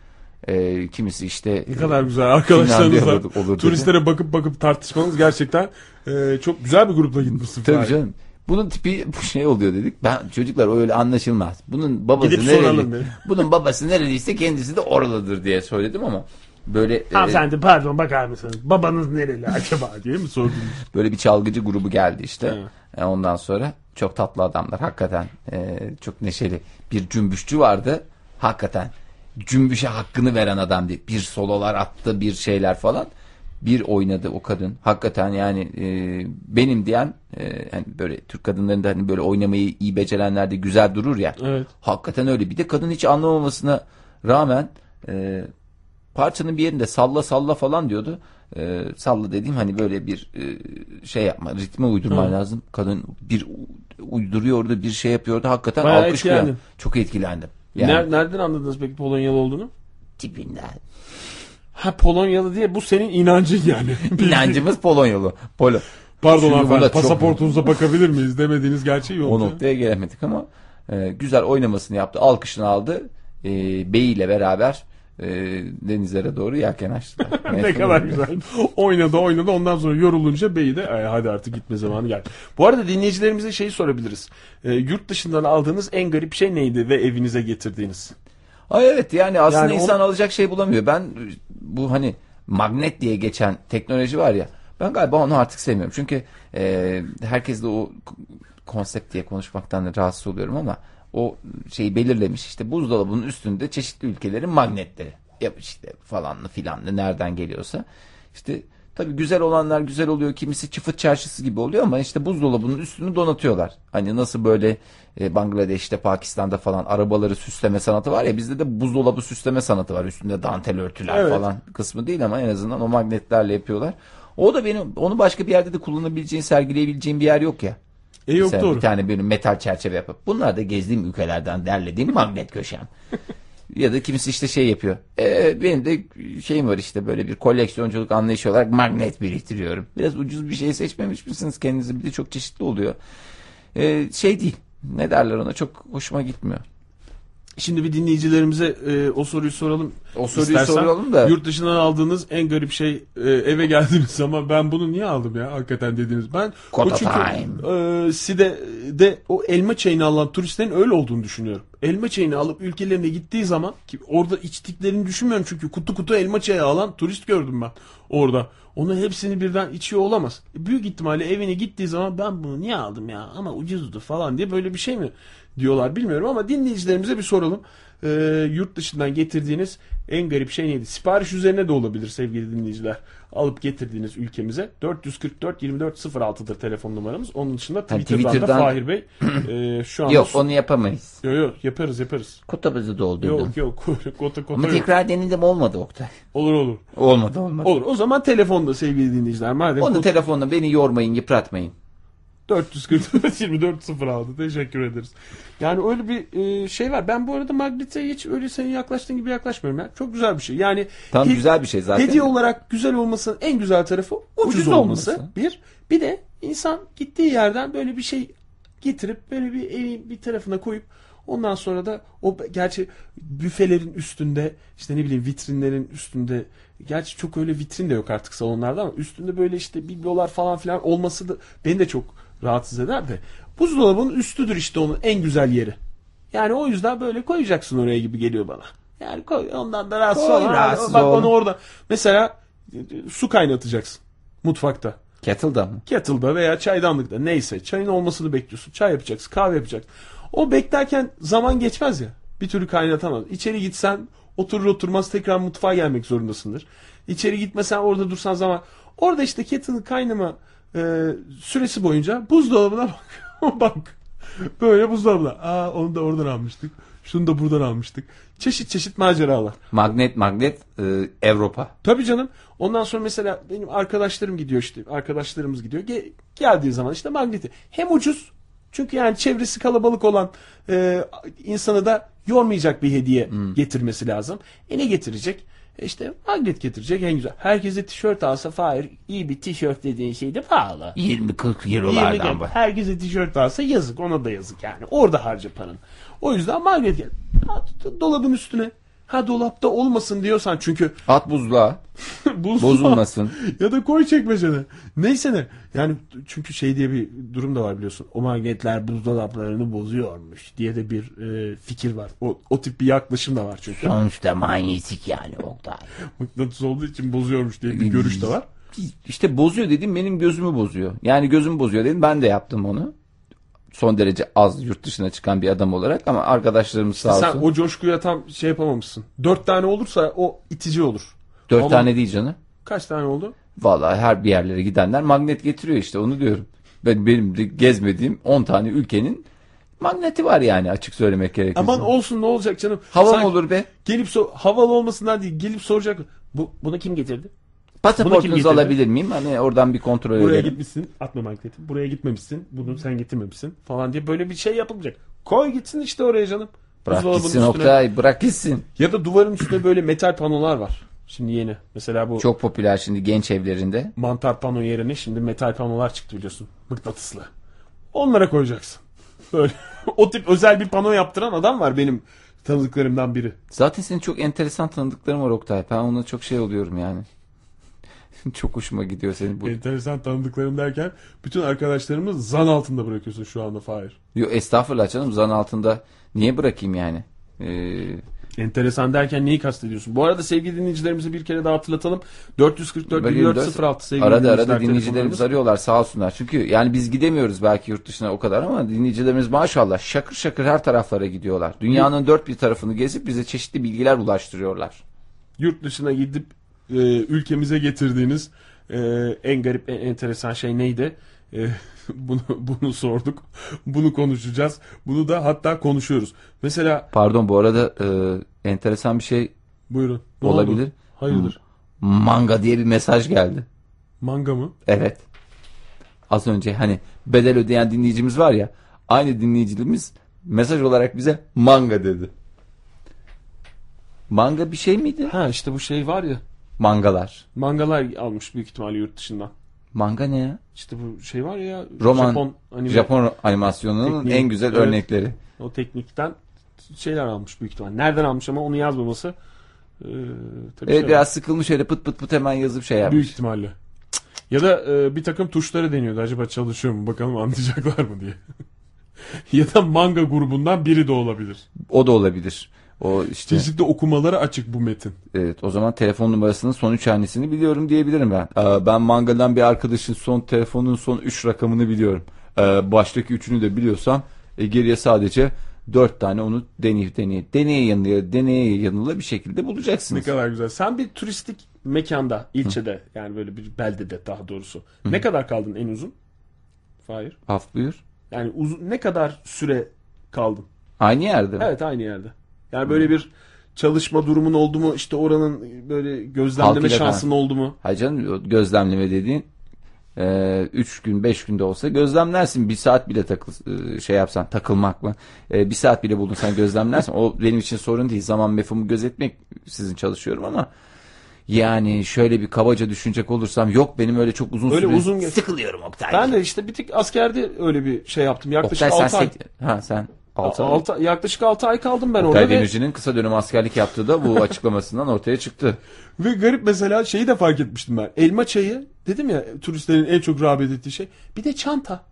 Ee, kimisi işte Ne kadar güzel arkadaşlarınızla olur- olur dedi. turistlere bakıp bakıp tartışmanız gerçekten e, çok güzel bir grupla gitmişsin. Tabii Fahir. canım. Bunun tipi bu şey oluyor dedik. Ben çocuklar öyle anlaşılmaz. Bunun babası Gidip nereli? Bunun babası nereliyse kendisi de oralıdır diye söyledim ama böyle e, Hanımefendi pardon bakar mısınız? Babanız nereli acaba? diye mi sordunuz? böyle bir çalgıcı grubu geldi işte. Evet. E, ondan sonra çok tatlı adamlar hakikaten e, çok neşeli. Bir cümbüşçü vardı hakikaten cümbüşe hakkını veren adam değil. Bir sololar attı bir şeyler falan. Bir oynadı o kadın. Hakikaten yani e, benim diyen e, hani böyle Türk kadınlarında hani böyle oynamayı iyi becerenler de güzel durur ya. Evet. Hakikaten öyle. Bir de kadın hiç anlamamasına rağmen e, parçanın bir yerinde salla salla falan diyordu. E, salla dediğim hani böyle bir e, şey yapma, ritme uydurman Hı. lazım. Kadın bir uyduruyordu, bir şey yapıyordu. Hakikaten Bayağı alkışlıyor. etkilendin. Çok etkilendim. Yani Ner- nereden anladınız peki Polonyalı olduğunu? tipinden. Ha Polonyalı diye bu senin inancın yani. İnancımız Polonyalı. Polo. Pardon hanımefendi burada çok- pasaportunuza bakabilir miyiz demediğiniz gerçeği yok. O noktaya gelemedik ama e, güzel oynamasını yaptı. Alkışını aldı. E, beyiyle beraber e, denizlere doğru yelken açtılar. ne kadar güzel. Oynadı oynadı ondan sonra yorulunca beyi de "Ay, hadi artık gitme zamanı geldi. Bu arada dinleyicilerimize şeyi sorabiliriz. Ee, yurt dışından aldığınız en garip şey neydi ve evinize getirdiğiniz? Ay evet yani aslında Yani insan alacak şey bulamıyor. Ben bu hani magnet diye geçen teknoloji var ya ben galiba onu artık sevmiyorum. Çünkü e, herkesle o konsept diye konuşmaktan rahatsız oluyorum ama o şeyi belirlemiş işte buzdolabının üstünde çeşitli ülkelerin magnetleri. Yap işte falanlı filanlı nereden geliyorsa. İşte tabii güzel olanlar güzel oluyor. Kimisi çıfıt çarşısı gibi oluyor ama işte buzdolabının üstünü donatıyorlar. Hani nasıl böyle e, Bangladeş'te, Pakistan'da falan arabaları süsleme sanatı var ya bizde de buzdolabı süsleme sanatı var. Üstünde dantel örtüler Evet. falan kısmı değil ama en azından o magnetlerle yapıyorlar. O da benim onu başka bir yerde de kullanabileceğin, sergileyebileceğin bir yer yok ya. E yok Mesela doğru. Bir tane böyle metal çerçeve yapıp. Bunlar da gezdiğim ülkelerden derlediğim magnet köşem. ya da kimisi işte şey yapıyor. E, benim de şeyim var işte böyle bir koleksiyonculuk anlayışı olarak magnet biriktiriyorum. Biraz ucuz bir şey seçmemiş misiniz kendinize? Bir de çok çeşitli oluyor. E, şey değil. Ne derler ona çok hoşuma gitmiyor. Şimdi bir dinleyicilerimize e, o soruyu soralım. O soruyu İstersen, soralım da. Yurt dışından aldığınız en garip şey e, eve geldiğiniz zaman ben bunu niye aldım ya hakikaten dediğiniz. Ben Kota bu çünkü time. e, Side'de o elma çayını alan turistlerin öyle olduğunu düşünüyorum. Elma çayını alıp ülkelerine gittiği zaman ki orada içtiklerini düşünmüyorum çünkü kutu kutu elma çayı alan turist gördüm ben orada. Onun hepsini birden içiyor olamaz. E, Büyük ihtimalle evine gittiği zaman ben bunu niye aldım ya ama ucuzdu falan diye böyle bir şey mi diyorlar bilmiyorum ama dinleyicilerimize bir soralım. Ee, yurt dışından getirdiğiniz en garip şey neydi? Sipariş üzerine de olabilir sevgili dinleyiciler. Alıp getirdiğiniz ülkemize 444 24 06'dır telefon numaramız. Onun dışında Twitter'dan, Twitter'dan- da Fahir Bey e, şu anda Yok onu yapamayız. Yok yok yaparız yaparız. Kotamızı doldurdum. Yok yok kota kota Ama yok. tekrar denedim olmadı Oktay. Olur olur. Olmadı olmadı. Olur. O zaman telefonda sevgili dinleyiciler. Madem Onu kod- telefonla beni yormayın, yıpratmayın. 444 2406 teşekkür ederiz. Yani öyle bir e, şey var. Ben bu arada magnete hiç öyle senin yaklaştığın gibi yaklaşmıyorum ya. Çok güzel bir şey. Yani Tam güzel bir şey zaten. Hediye olarak güzel olmasının en güzel tarafı ucuz, Ucuz olması. olması. Bir. Bir de insan gittiği yerden böyle bir şey getirip böyle bir evin bir tarafına koyup ondan sonra da o gerçi büfelerin üstünde işte ne bileyim vitrinlerin üstünde gerçi çok öyle vitrin de yok artık salonlarda ama üstünde böyle işte biblolar falan filan olması da beni de çok rahatsız eder de buzdolabının üstüdür işte onun en güzel yeri. Yani o yüzden böyle koyacaksın oraya gibi geliyor bana. Yani koy ondan da rahatsız Koy, olma. rahatsız Bak onu orada. Mesela e, su kaynatacaksın mutfakta. Kettle'da mı? Kettle'da veya çaydanlıkta neyse çayın olmasını bekliyorsun. Çay yapacaksın, kahve yapacaksın. O beklerken zaman geçmez ya. Bir türlü kaynatamaz. İçeri gitsen oturur oturmaz tekrar mutfağa gelmek zorundasındır. İçeri gitmesen orada dursan zaman. Orada işte kettle'ın kaynama e, süresi boyunca buzdolabına bak. bak. Böyle buzdolabına. Aa onu da oradan almıştık. Şunu da buradan almıştık. Çeşit çeşit maceralar. Magnet magnet e, Avrupa. Tabii canım. Ondan sonra mesela benim arkadaşlarım gidiyor işte. Arkadaşlarımız gidiyor. Ge- geldiği zaman işte magneti. Hem ucuz çünkü yani çevresi kalabalık olan e, insanı da yormayacak bir hediye getirmesi lazım. E ne getirecek? İşte magnet getirecek en güzel. Herkese tişört alsa Fahir iyi bir tişört dediğin şey de pahalı. 20-40 Eurolardan bu. Herkese tişört alsa yazık. Ona da yazık yani. Orada harca paranı. O yüzden magnet gel. Dolabın üstüne. Ha dolapta olmasın diyorsan çünkü At buzluğa. Buzluğa. Bozulmasın. ya da koy çekmecene. Neyse ne. Yani çünkü şey diye bir durum da var biliyorsun. O magnetler buzdolaplarını bozuyormuş diye de bir e, fikir var. O, o tip bir yaklaşım da var çünkü. Sonuçta manyetik yani Oktay. Mıknatıs olduğu için bozuyormuş diye bir görüş de var. İşte bozuyor dedim benim gözümü bozuyor. Yani gözümü bozuyor dedim ben de yaptım onu. Son derece az yurt dışına çıkan bir adam olarak ama arkadaşlarımız sağ Sen olsun. o coşkuya tam şey yapamamışsın. Dört tane olursa o itici olur. Dört Ama tane değil canım. Kaç tane oldu? Vallahi her bir yerlere gidenler magnet getiriyor işte onu diyorum. Ben, benim de gezmediğim 10 tane ülkenin magneti var yani açık söylemek gerekirse. Aman olsun ne olacak canım. Hava Sanki olur be? Gelip so havalı olmasından değil gelip soracak. Bu, bunu kim getirdi? Pasaportunuzu alabilir miyim? Hani oradan bir kontrol Buraya edelim. gitmişsin atma magneti. Buraya gitmemişsin. Bunu sen getirmemişsin falan diye böyle bir şey yapılacak. Koy gitsin işte oraya canım. Bırak Buzdolabının gitsin üstüne. Oktay bırak gitsin. Ya da duvarın üstünde böyle metal panolar var. Şimdi yeni. Mesela bu Çok popüler şimdi genç evlerinde. mantar pano yerine şimdi metal panolar çıktı biliyorsun. Mıknatıslı. Onlara koyacaksın. Böyle o tip özel bir pano yaptıran adam var benim tanıdıklarımdan biri. Zaten senin çok enteresan tanıdıklarım var Oktay. Ben ona çok şey oluyorum yani. çok hoşuma gidiyor senin bu. Enteresan tanıdıklarım derken bütün arkadaşlarımız zan altında bırakıyorsun şu anda Fahir. Yo estağfurullah canım zan altında niye bırakayım yani? Ee, Enteresan derken neyi kastediyorsun? Bu arada sevgili dinleyicilerimize bir kere daha hatırlatalım. 444 Böyle 2406 sevgili arada dinleyiciler, arada dinleyicilerimiz arıyorlar sağ olsunlar. Çünkü yani biz gidemiyoruz belki yurt dışına o kadar ama dinleyicilerimiz maşallah şakır şakır her taraflara gidiyorlar. Dünyanın dört bir tarafını gezip bize çeşitli bilgiler ulaştırıyorlar. Yurt dışına gidip e, ülkemize getirdiğiniz e, en garip, en enteresan şey neydi? E, bunu bunu sorduk. Bunu konuşacağız. Bunu da hatta konuşuyoruz. Mesela Pardon bu arada e, enteresan bir şey buyurun. Ne olabilir. oldu? Hayırdır? Manga diye bir mesaj geldi. Manga mı? Evet. Az önce hani bedel ödeyen dinleyicimiz var ya aynı dinleyicimiz mesaj olarak bize manga dedi. Manga bir şey miydi? Ha işte bu şey var ya. Mangalar. Mangalar almış büyük ihtimalle yurt dışından. Manga ne ya? İşte bu şey var ya. Roman, Japon, anime, Japon animasyonunun Tekniği. en güzel Evet. örnekleri. O teknikten şeyler almış büyük ihtimalle. Nereden almış ama onu yazmaması. E, tabii Evet şey- biraz sıkılmış öyle pıt pıt pıt hemen yazıp şey yapmış. Büyük ihtimalle. Ya da e, bir takım tuşları deniyordu. Acaba çalışıyor mu? Bakalım anlayacaklar mı diye. ya da manga grubundan biri de olabilir. O da olabilir. O işte Çeşitli okumaları açık bu metin. evet o zaman telefon numarasının son üç hanesini biliyorum diyebilirim ben. Ee, ben mangadan bir arkadaşın son telefonun son üç rakamını biliyorum. Ee, baştaki üçünü de biliyorsam e, geriye sadece dört tane onu deneyip deneyip deneye yanıla deneye yanıla bir şekilde Ne bulacaksınız. kadar güzel. Sen bir turistik mekanda, ilçede yani böyle bir beldede daha doğrusu. Ne kadar kaldın en uzun? Hayır. Af buyur. Yani uzun ne kadar süre kaldın? Aynı yerde mi? Evet aynı yerde. Yani böyle bir çalışma durumun oldu mu? İşte oranın böyle gözlemleme Halkıyla şansın oldu mu? Hayır canım gözlemleme dediğin Ee, üç gün beş günde olsa gözlemlersin. Bir saat bile takıl e, şey yapsan takılmak mı? Ee, bir saat bile bulunsan gözlemlersin. O benim için sorun değil. Zaman mefhumu gözetmek sizin çalışıyorum ama yani şöyle bir kabaca düşünecek olursam yok benim öyle çok uzun Öyle süre uzun sıkılıyorum Oktay. Ben de işte bir tık askerde öyle bir şey yaptım. Yaklaşık Oktay sen 6 ay. sek- ha sen 6 Altı- yaklaşık 6 ay kaldım ben Oktay orada ve, Demirci'nin kısa dönem askerlik yaptığı da bu açıklamasından ortaya çıktı. ve garip mesela şeyi de fark etmiştim ben. Elma çayı dedim ya turistlerin en çok rağbet ettiği şey. Bir de çanta.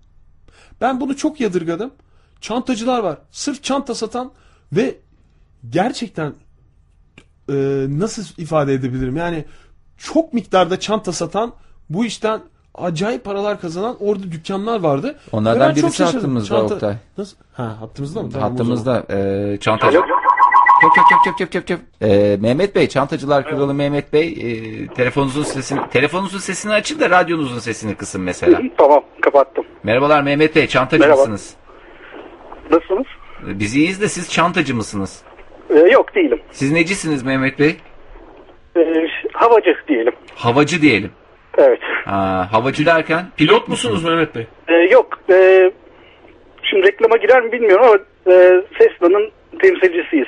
Ben bunu çok yadırgadım. Çantacılar var. Sırf çanta satan ve gerçekten e, nasıl ifade edebilirim? Yani çok miktarda çanta satan bu işten acayip paralar kazanan orada dükkanlar vardı. Onlardan ben birisi şaşırdım. hattımızda Oktay. Nasıl? Ha hattımızda mı? Tamam. Hattımızda e, çantacı. Çöp çöp çöp çöp çöp çöp çöp. E, Mehmet Bey, Çantacılar Kralı Mehmet Bey, e, telefonunuzun sesini telefonunuzun sesini açın da radyonuzun sesini kısın mesela. Tamam kapattım. Merhabalar Mehmet Bey, çantacı Merhaba. mısınız? Nasılsınız? E, Biz iyiyiz de siz çantacı mısınız? Ee, yok değilim. Siz necisiniz Mehmet Bey? Ee, havacı diyelim. Havacı diyelim. Evet. Ha, havacı derken pilot musunuz Mehmet Bey? Ee, yok. ee, şimdi reklama girer mi bilmiyorum ama ee, Tesla'nın temsilcisiyiz.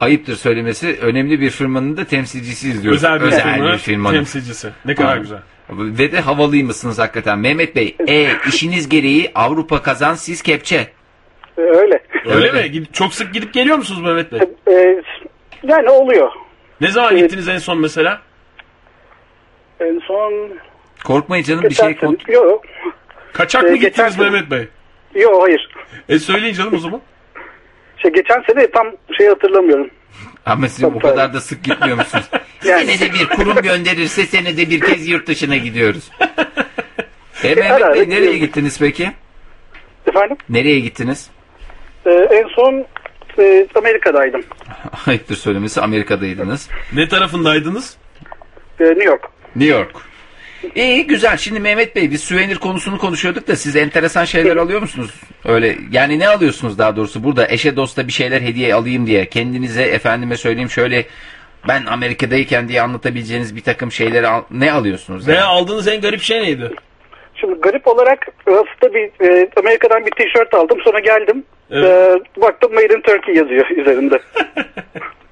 Ayıptır söylemesi önemli bir firmanın da temsilcisiyiz diyoruz. Özel bir, firma, bir firmanın. temsilcisi. Ne kadar Ha. güzel. Ve de havalıymışsınız hakikaten. Mehmet Bey, e, işiniz gereği Avrupa kazan siz kepçe. Ee, öyle. Öyle mi? Çok sık gidip geliyor musunuz Mehmet Bey? Ee, yani oluyor. Ne zaman gittiniz en son mesela? En son... Korkmayın canım bir şey kont- Yok. Kaçak Ee, mı gittiniz sene- Mehmet Bey? Yok hayır. E söyleyin canım o zaman. Şey, geçen sene tam şey hatırlamıyorum. Ama siz o kadar da sık gitmiyor musunuz? Yani- Senede bir kurum gönderirse senede bir kez yurt dışına gidiyoruz. E ara Mehmet ara Bey nereye gittiniz peki? Efendim? Nereye gittiniz? Ee, en son ee, Amerika'daydım. Ayıptır söylemesi Amerika'daydınız. Ne tarafındaydınız? Ee, New York. New York. İyi güzel. Şimdi Mehmet Bey biz süvenir konusunu konuşuyorduk da siz enteresan şeyler alıyor musunuz? Öyle yani ne alıyorsunuz daha doğrusu burada eşe dosta bir şeyler hediye alayım diye kendinize efendime söyleyeyim şöyle ben Amerika'dayken diye anlatabileceğiniz bir takım şeyleri al- ne alıyorsunuz? Yani? aldığınız en garip şey neydi? Şimdi garip olarak aslında bir e, Amerika'dan bir tişört aldım. Sonra geldim. Evet. E, baktım Made in Turkey yazıyor üzerinde.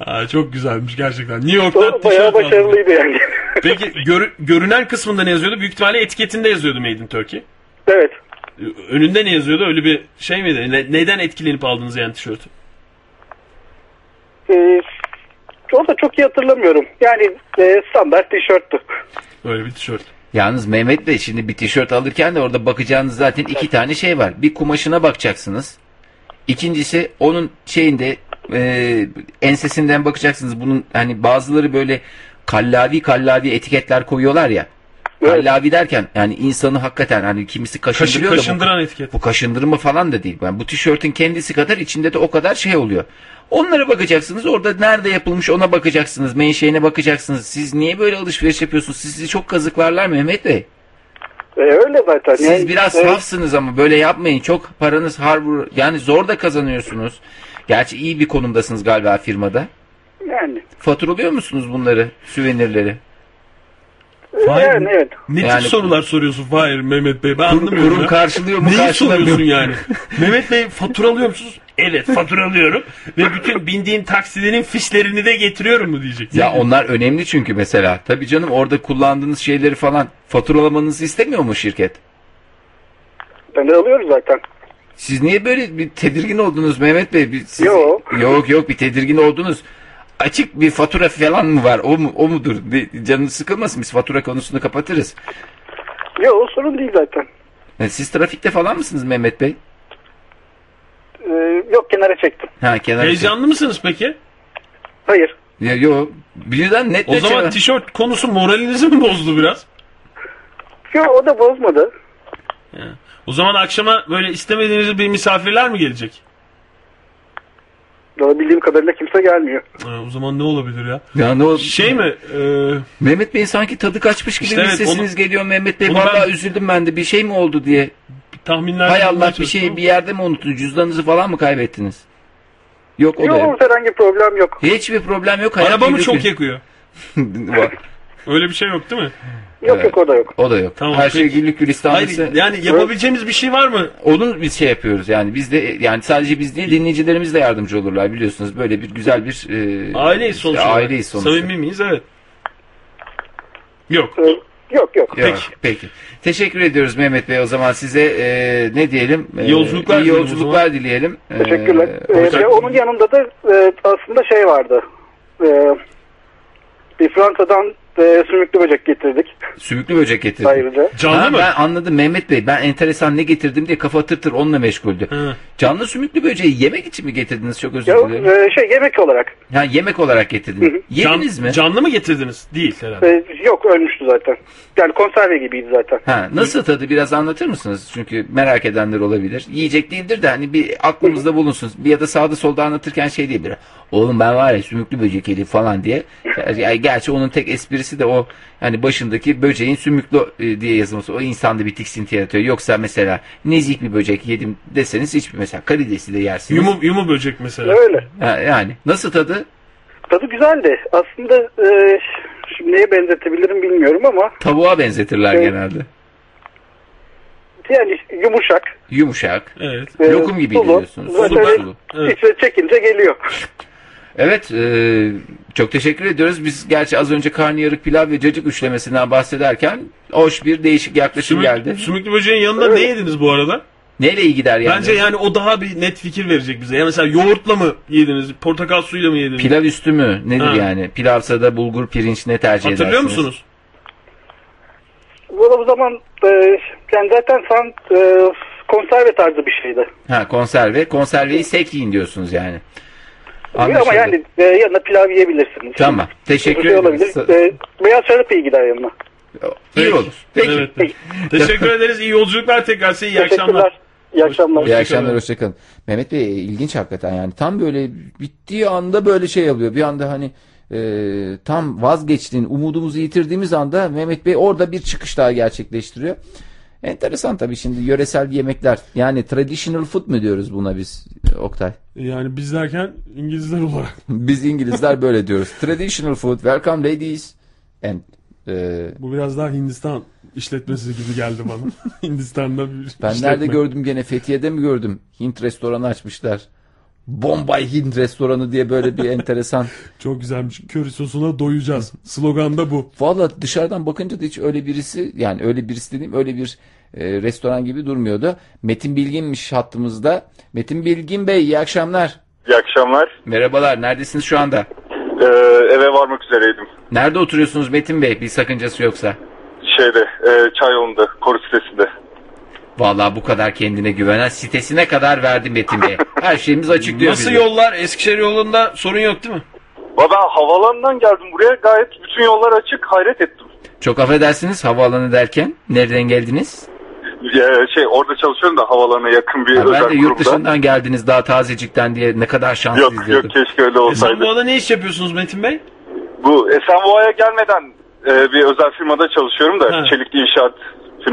Aa, çok güzelmiş gerçekten. New York'tan O bayağı başarılıydı yani. Peki görü- görünen kısmında ne yazıyordu? Büyük ihtimalle etiketinde yazıyordu Made in Turkey. evet. Önünde ne yazıyordu? Öyle bir şey miydi? Ne- neden etkilenip aldınız yani tişörtü? E, o da çok iyi hatırlamıyorum. Yani e, standart tişörttü. Öyle bir tişört. Yalnız Mehmet Bey şimdi bir tişört alırken de orada bakacağınız zaten iki tane şey var. Bir kumaşına bakacaksınız. İkincisi onun şeyinde e, ensesinden bakacaksınız. Bunun hani bazıları böyle kallavi kallavi etiketler koyuyorlar ya. Kallavi derken yani insanı hakikaten hani kimisi kaşındırıyor da bu- kaşındıran etiket. Bu kaşındırma falan da değil. Yani bu tişörtün kendisi kadar içinde de o kadar şey oluyor. Onlara bakacaksınız. Orada nerede yapılmış ona bakacaksınız. Menşeine bakacaksınız. Siz niye böyle alışveriş yapıyorsunuz? Sizi çok kazıklarlar Mehmet Bey. E, öyle zaten. Siz Yani, biraz e, safsınız ama böyle yapmayın. Çok paranız harbur. Yani zor da kazanıyorsunuz. Gerçi iyi bir konumdasınız galiba firmada. Yani. Faturalıyor musunuz bunları? Süvenirleri? Fahir, Yani evet. Ne Yani- tip sorular soruyorsun Fahir Mehmet Bey? Ben Kurum- anlamıyorum kurum ya. karşılıyor mu, Neyi soruyorsun yani? Mehmet Bey faturalıyor musunuz? Evet faturalıyorum. Ve bütün bindiğim taksilerin fişlerini de getiriyorum mu diyecek. Ya onlar önemli çünkü mesela. Tabii canım orada kullandığınız şeyleri falan faturalamanızı istemiyor mu şirket? Ben de alıyoruz zaten. Siz niye böyle bir tedirgin oldunuz Mehmet Bey? Bir, siz- Yok. Yok yok bir tedirgin oldunuz. Açık bir fatura falan mı var? O mu o mudur? Canınız sıkılmasın biz fatura konusunu kapatırız. Yok o sorun değil zaten. E, Siz trafikte falan mısınız Mehmet Bey? E, yok kenara çektim. Ha kenar. Heyecanlı mısınız peki? Hayır. Ya, yok. Birden net O net zaman şey- tişört konusu moralinizi mi bozdu biraz? Yok o da bozmadı. O zaman akşama böyle istemediğiniz bir misafirler mi gelecek? Daha bildiğim kadarıyla kimse gelmiyor. Ha, o zaman ne olabilir ya? Ya ne oldu? Şey mi? e, Mehmet Bey sanki tadı kaçmış gibi İşte bir evet, sesiniz onu- geliyor Mehmet Bey. Vallahi ben- üzüldüm ben de bir şey mi oldu diye. tahminler Hay Allah bir şey bir yerde mi unuttunuz? Cüzdanınızı falan mı kaybettiniz? Yok o da yok. Herhangi bir problem yok. Hiçbir problem yok. Araba mı yürüyor. çok yakıyor? Öyle bir şey yok değil mi? Yok yok o da yok. O da yok. Tamam, Her şey peki. güllük gülistanlısı. Hayır yani yapabileceğimiz bir şey var mı? Onu biz şey yapıyoruz yani biz de yani sadece biz değil dinleyicilerimiz de yardımcı olurlar biliyorsunuz böyle bir güzel bir e, Aileyiz işte sonuçta. aileyiz sonuçta. Samimi miyiz? Evet. Yok. Ee, Yok yok. Yok, peki. Teşekkür ediyoruz Mehmet Bey o zaman size e, ne diyelim? E, Yolculuklar iyi yolculuklar dileyelim. E, Teşekkürler. Ee, hoşça- ve onun yanında da e, aslında şey vardı. E, bir Fransa'dan e, sümüklü böcek getirdik Sümüklü böcek getirdim. ayrıca. Canlı Ha, mı? Ben anladım Mehmet Bey. Ben enteresan ne getirdim diye kafa tır tır onunla meşguldü. Ha. Canlı sümüklü böceği yemek için mi getirdiniz? Çok özür dilerim. e, şey yemek olarak. Ha, yemek olarak getirdiniz. Yediniz Can- mi? Canlı mı getirdiniz? Değil herhalde. E, yok ölmüştü zaten. Yani konserve gibiydi zaten. Ha, nasıl tadı biraz anlatır mısınız? Çünkü merak edenler olabilir. Yiyecek değildir de hani bir aklımızda bulunsun. Bir ya da sağda solda anlatırken şey diyebilir. Oğlum ben var ya sümüklü böcek yedim falan diye. Yani gerçi onun tek esprisi de o hani başındaki böceğin sümüklü e, diye yazılması. O insanda bir tiksinti yaratıyor. Yoksa mesela nezik bir böcek yedim deseniz hiçbir mesela karidesi de yersiniz. Yumu, yumu böcek mesela. Öyle. Ha, yani nasıl tadı? Tadı güzeldi. Aslında e, şimdi neye benzetebilirim bilmiyorum ama Tavuğa benzetirler Evet. genelde. yani yumuşak. Yumuşak. Evet. e, Lokum gibi sulu. geliyorsunuz. Sulu sulu. Evet. içine çekince geliyor. Evet, e, çok teşekkür ediyoruz. Biz gerçi az önce karnıyarık pilav ve cacık üçlemesinden bahsederken hoş bir değişik yaklaşım Sümük- geldi. Sümüklü böceğin yanında ne yediniz bu arada? Neyle iyi gider yani? Bence yani o daha bir net fikir verecek bize. Ya mesela yoğurtla mı yediniz? Portakal suyuyla mı yediniz? Pilav üstü mü? Nedir Ha. yani? Pilavsa da bulgur, pirinç ne tercih Hatırlıyor edersiniz? musunuz? Valla bu zaman e, yani zaten san, e, konserve tarzı bir şeydi. Ha konserve. Konserveyi sek yiyin diyorsunuz yani. Ama Anlaşıldı. yani e, yanına pilav yiyebilirsiniz. Tamam. Teşekkür şey olabilir. ederiz. E, beyaz şarap iyi gider yanına. İyi olur. Peki. Evet. Teşekkür ederiz. İyi yolculuklar tekrar size. iyi akşamlar. İyi akşamlar. İyi akşamlar hoşçakalın. Mehmet Bey ilginç hakikaten yani tam böyle bittiği anda böyle şey oluyor. Bir anda hani e, tam vazgeçtiğin umudumuzu yitirdiğimiz anda Mehmet Bey orada bir çıkış daha gerçekleştiriyor. Enteresan tabii şimdi yöresel yemekler yani traditional food mu diyoruz buna biz Oktay? Yani biz derken İngilizler olarak. Biz İngilizler böyle diyoruz. Traditional food, welcome ladies. And e, Bu biraz daha Hindistan işletmesi gibi geldi bana. Hindistan'da bir ben işletme. nerede gördüm gene Fethiye'de mi gördüm? Hint restoranı açmışlar. Bombay Hint restoranı diye böyle bir enteresan. Çok güzelmiş. Köri sosuna doyacağız. Slogan da bu. Valla dışarıdan bakınca da hiç öyle birisi yani öyle birisi dediğim öyle bir e, restoran gibi durmuyordu. Metin Bilgin'miş hattımızda. Metin Bilgin Bey iyi akşamlar. İyi akşamlar. Merhabalar neredesiniz şu anda? Ee, eve varmak üzereydim. Nerede oturuyorsunuz Metin Bey bir sakıncası yoksa? Şeyde, e, Çayyolu'nda, koru sitesinde. Vallahi bu kadar kendine güvenen sitesine kadar verdi Metin Bey. Her şeyimiz açık diyor Nasıl bize. yollar? Eskişehir yolunda sorun yok değil mi? Valla ben havalandan geldim buraya. Gayet bütün yollar açık. Hayret ettim. Çok affedersiniz havaalanı derken nereden geldiniz? Ee, şey orada çalışıyorum da havalarına yakın bir Ha, özel ben de yurt kurumda. dışından geldiniz daha tazecikten diye ne kadar şanslıyız Yok diyordum. yok keşke öyle olsaydı. Esenboğa'da ne iş yapıyorsunuz Metin Bey? Bu Esenboğa'ya gelmeden e, bir özel firmada çalışıyorum da Ha. çelik inşaat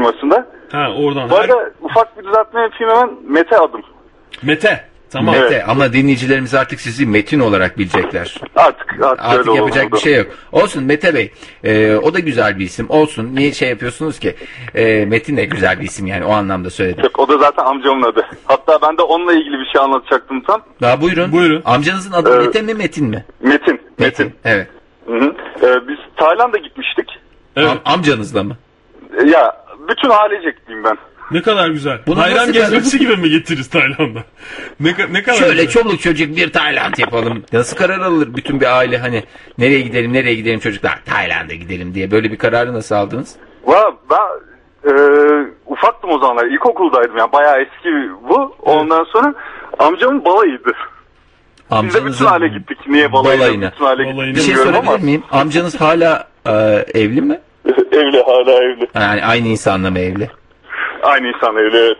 firmasında. Ha oradan. Bu arada ufak bir düzeltme yapayım hemen. Mete adım. Mete. Tamam. Mete Evet. ama dinleyicilerimiz artık sizi Metin olarak bilecekler. Artık artık, Artık öyle yapacak oldu. bir şey yok. Olsun Mete Bey. Ee, o da güzel bir isim. Olsun. Niye şey yapıyorsunuz ki? Ee, Metin de güzel bir isim yani o anlamda söyledim. Yok o da zaten amcamın adı. Hatta ben de onunla ilgili bir şey anlatacaktım tam. Daha buyurun. Buyurun. Amcanızın adı Ee, Mete mi Metin mi? Metin. Metin. Evet. Hı hı. Ee, biz Tayland'a gitmiştik. Evet. Am- amcanızla mı? Ya bütün ailecek diyeyim ben. Ne kadar güzel. Bunu Bayram gezmesi gibi mi getiririz Tayland'a? Ne, ne kadar Şöyle güzel. çoluk çocuk bir Tayland yapalım. Nasıl karar alır bütün bir aile hani nereye gidelim nereye gidelim çocuklar Tayland'a gidelim diye böyle bir kararı nasıl aldınız? Valla ben e, ufaktım o zamanlar. İlkokuldaydım yani bayağı eski bu. Ondan sonra amcamın balayıydı. Biz de bütün Amcanızın aile gittik. Niye balayına? balayına. Bütün aile Balayına. gittik Bir şey sorabilir miyim? Amcanız hala e, evli mi? Evli hala evli. Yani aynı insanla mı evli? Aynı insan evli evet.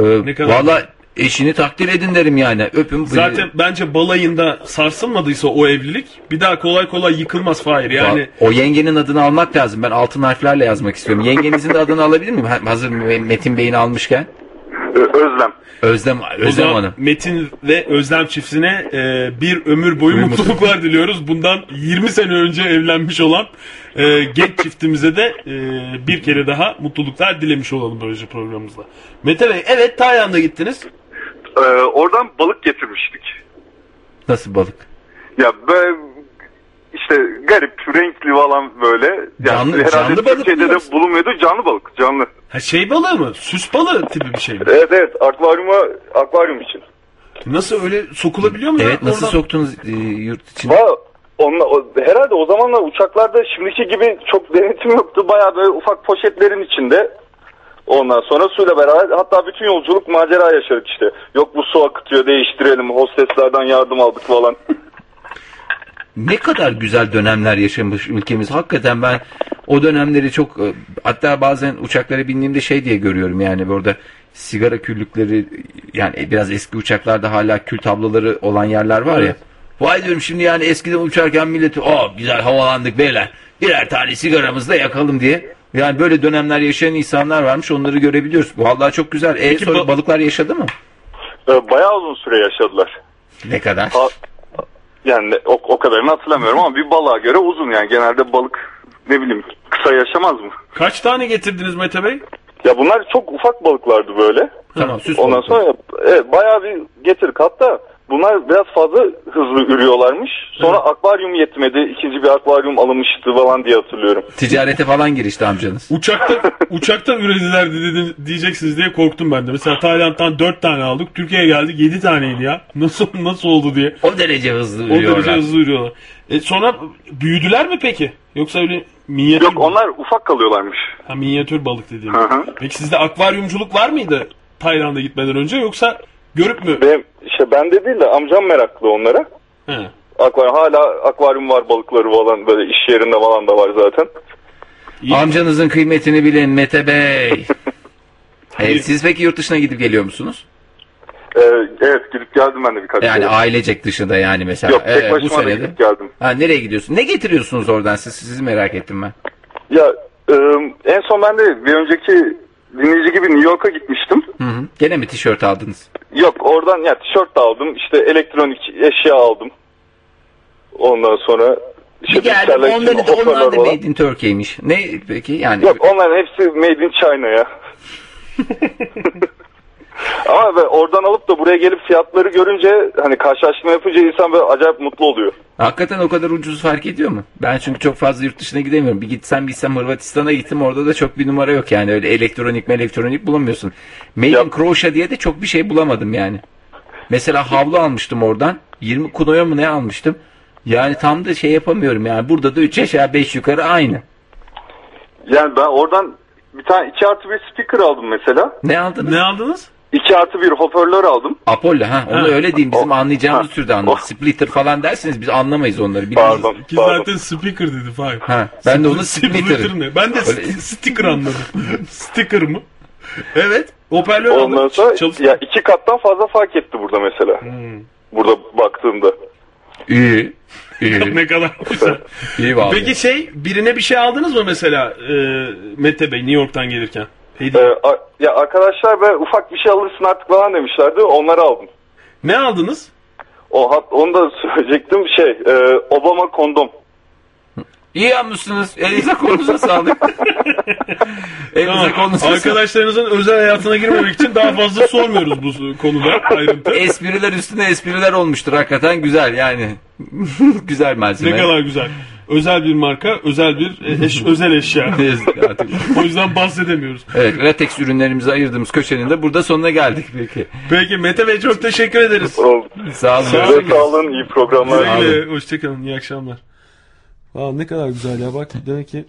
Ee, Ne kadar- Valla eşini takdir edin derim yani. Öpün. Zaten bence balayında sarsılmadıysa o evlilik bir daha kolay kolay yıkılmaz Fahir. Yani O yengenin adını almak lazım. Ben altın harflerle yazmak istiyorum. Yengenizin de adını alabilir miyim? Ha- Hazır Me- Metin Bey'ini almışken. Özlem. Özlem, O Özlem zaman Hanım. Metin ve Özlem çiftine e, bir ömür boyu Ömür mutluluklar diliyoruz. Bundan 20 sene önce evlenmiş olan e, genç çiftimize de e, bir kere daha mutluluklar dilemiş olalım böylece programımızda. Mete Bey evet Tayland'a gittiniz. Ee, oradan balık getirmiştik. Nasıl balık? Ya böyle işte garip, renkli falan böyle. Yani Canlı- herhalde canlı balık Türkiye'de de bulunmuyordu. Canlı balık, canlı. Ha şey balığı mı? Süs balığı tipi bir şey mi? Evet evet, akvaryuma, akvaryum için. Nasıl öyle sokulabiliyor mu? ya? Evet nasıl Oradan- soktunuz e, yurt içine? Valla onunla, o- herhalde o zamanlar uçaklarda şimdiki gibi çok denetim yoktu. Bayağı böyle ufak poşetlerin içinde. Ondan sonra suyla beraber hatta bütün yolculuk macera yaşadık işte. Yok bu su akıtıyor değiştirelim hosteslerden yardım aldık falan. Ne kadar güzel dönemler yaşamış ülkemiz. Hakikaten ben o dönemleri çok e, hatta bazen uçaklara bindiğimde şey diye görüyorum yani burada sigara küllükleri yani biraz eski uçaklarda hala kül tabloları olan yerler var ya. Vay diyorum şimdi yani eskiden uçarken milleti oh güzel havalandık beyler birer tane sigaramızı da yakalım diye. Yani böyle dönemler yaşayan insanlar varmış onları görebiliyoruz. Bu vallahi çok güzel. E, Peki sonra ba- balıklar yaşadı mı? Ee, bayağı uzun süre yaşadılar. Ne kadar? Ha- yani o, o kadarını hatırlamıyorum ama bir balığa göre uzun yani. Genelde balık ne bileyim kısa yaşamaz mı? Kaç tane getirdiniz Mete Bey? Ya bunlar çok ufak balıklardı böyle. Tamam süs Ondan balıkları. sonra evet, bayağı bir getirdik. Hatta bunlar biraz fazla hızlı ürüyorlarmış. Sonra akvaryum yetmedi. İkinci bir akvaryum alınmıştı falan diye hatırlıyorum. Ticarete falan girişti amcanız. Uçakta uçakta ürediler dedi, diyeceksiniz diye korktum ben de. Mesela Tayland'dan 4 tane aldık. Türkiye'ye geldik 7 taneydi ya. Nasıl nasıl oldu diye. O derece hızlı O ürüyorlar. derece hızlı ürüyorlar. E sonra büyüdüler mi peki? Yoksa öyle minyatür Yok onlar ufak kalıyorlarmış. Ha, minyatür balık dediğim. Hı hı. Peki sizde akvaryumculuk var mıydı Tayland'a gitmeden önce yoksa görüp mü? Benim işte bende değil de amcam meraklı onlara. He. Akvaryum hala akvaryum var balıkları falan böyle iş yerinde falan da var zaten. Amcanızın kıymetini bilin Mete Bey. E, siz peki yurt dışına gidip geliyor musunuz? Ee, evet gidip geldim ben de birkaç Yani kere. ailecek dışında yani mesela. Yok tek Ee, bu başıma da senede. gidip geldim. Ha, nereye gidiyorsun? Ne getiriyorsunuz oradan siz? Sizi merak ettim ben. Ya e, en son ben de bir önceki dinleyici gibi New York'a gitmiştim. Hı hı. Gene mi tişört aldınız? Yok oradan ya tişört de aldım işte elektronik eşya aldım. Ondan sonra işte Bir geldim için onları hoparlör onlar da. Made in Turkey'miş. Ne peki yani? Yok onların hepsi made in China ya. Ama oradan alıp da buraya gelip fiyatları görünce hani karşılaştırma yapınca insan böyle acayip mutlu oluyor. Hakikaten o kadar ucuz fark ediyor mu? Ben çünkü çok fazla yurt dışına gidemiyorum. Bir gitsem gitsem Hırvatistan'a gittim orada da çok bir numara yok yani. Öyle elektronik mi elektronik bulamıyorsun. Made in Croatia diye de çok bir şey bulamadım yani. Mesela havlu almıştım oradan. 20 kunoya mı ne almıştım? Yani tam da şey yapamıyorum yani. Burada da 3 aşağı 5 yukarı aynı. Yani ben oradan bir tane 2 artı bir speaker aldım mesela. Ne aldınız? Ne aldınız? 2 artı bir hoparlör aldım. Apollo ha onu Ha. öyle diyeyim bizim anlayacağımız Ha. türde anlar. Splitter falan derseniz biz anlamayız onları. bilmeyiz. Pardon. Ki zaten speaker dedi Fahir. Ha, ben de onu Splitter splitter. ne? Ben de Öyle- st- sticker anladım. sticker mı? Evet. Hoparlör Ondan aldık. sonra Çalıştı. ya iki kattan fazla fark etti burada mesela. Hmm. Burada baktığımda. İyi. İyi. ne kadar güzel. İyi vallahi. Peki şey birine bir şey aldınız mı mesela e, Mete Bey New York'tan gelirken? Ee, a- ya arkadaşlar be ufak bir şey alırsın artık falan demişlerdi. Onları aldım. Ne aldınız? O hat, onu da söyleyecektim şey e, Obama kondom. İyi yapmışsınız. Elinize kolunuza sağlık. Elinize Tamam. kolunuza sağlık. Arkadaşlarınızın özel hayatına girmemek için daha fazla sormuyoruz bu konuda ayrıntı. Espriler üstüne espriler olmuştur hakikaten güzel yani. güzel malzeme. Ne kadar güzel. Özel bir marka, özel bir eş, özel eşya. o yüzden bahsedemiyoruz. Evet, latex ürünlerimizi ayırdığımız köşenin de burada sonuna geldik peki. Peki Mete Bey çok teşekkür ederiz. Sağ olun. Size sağ olun, iyi programlar. Hoşçakalın, iyi akşamlar. Aa, ne kadar güzel ya bak demek ki.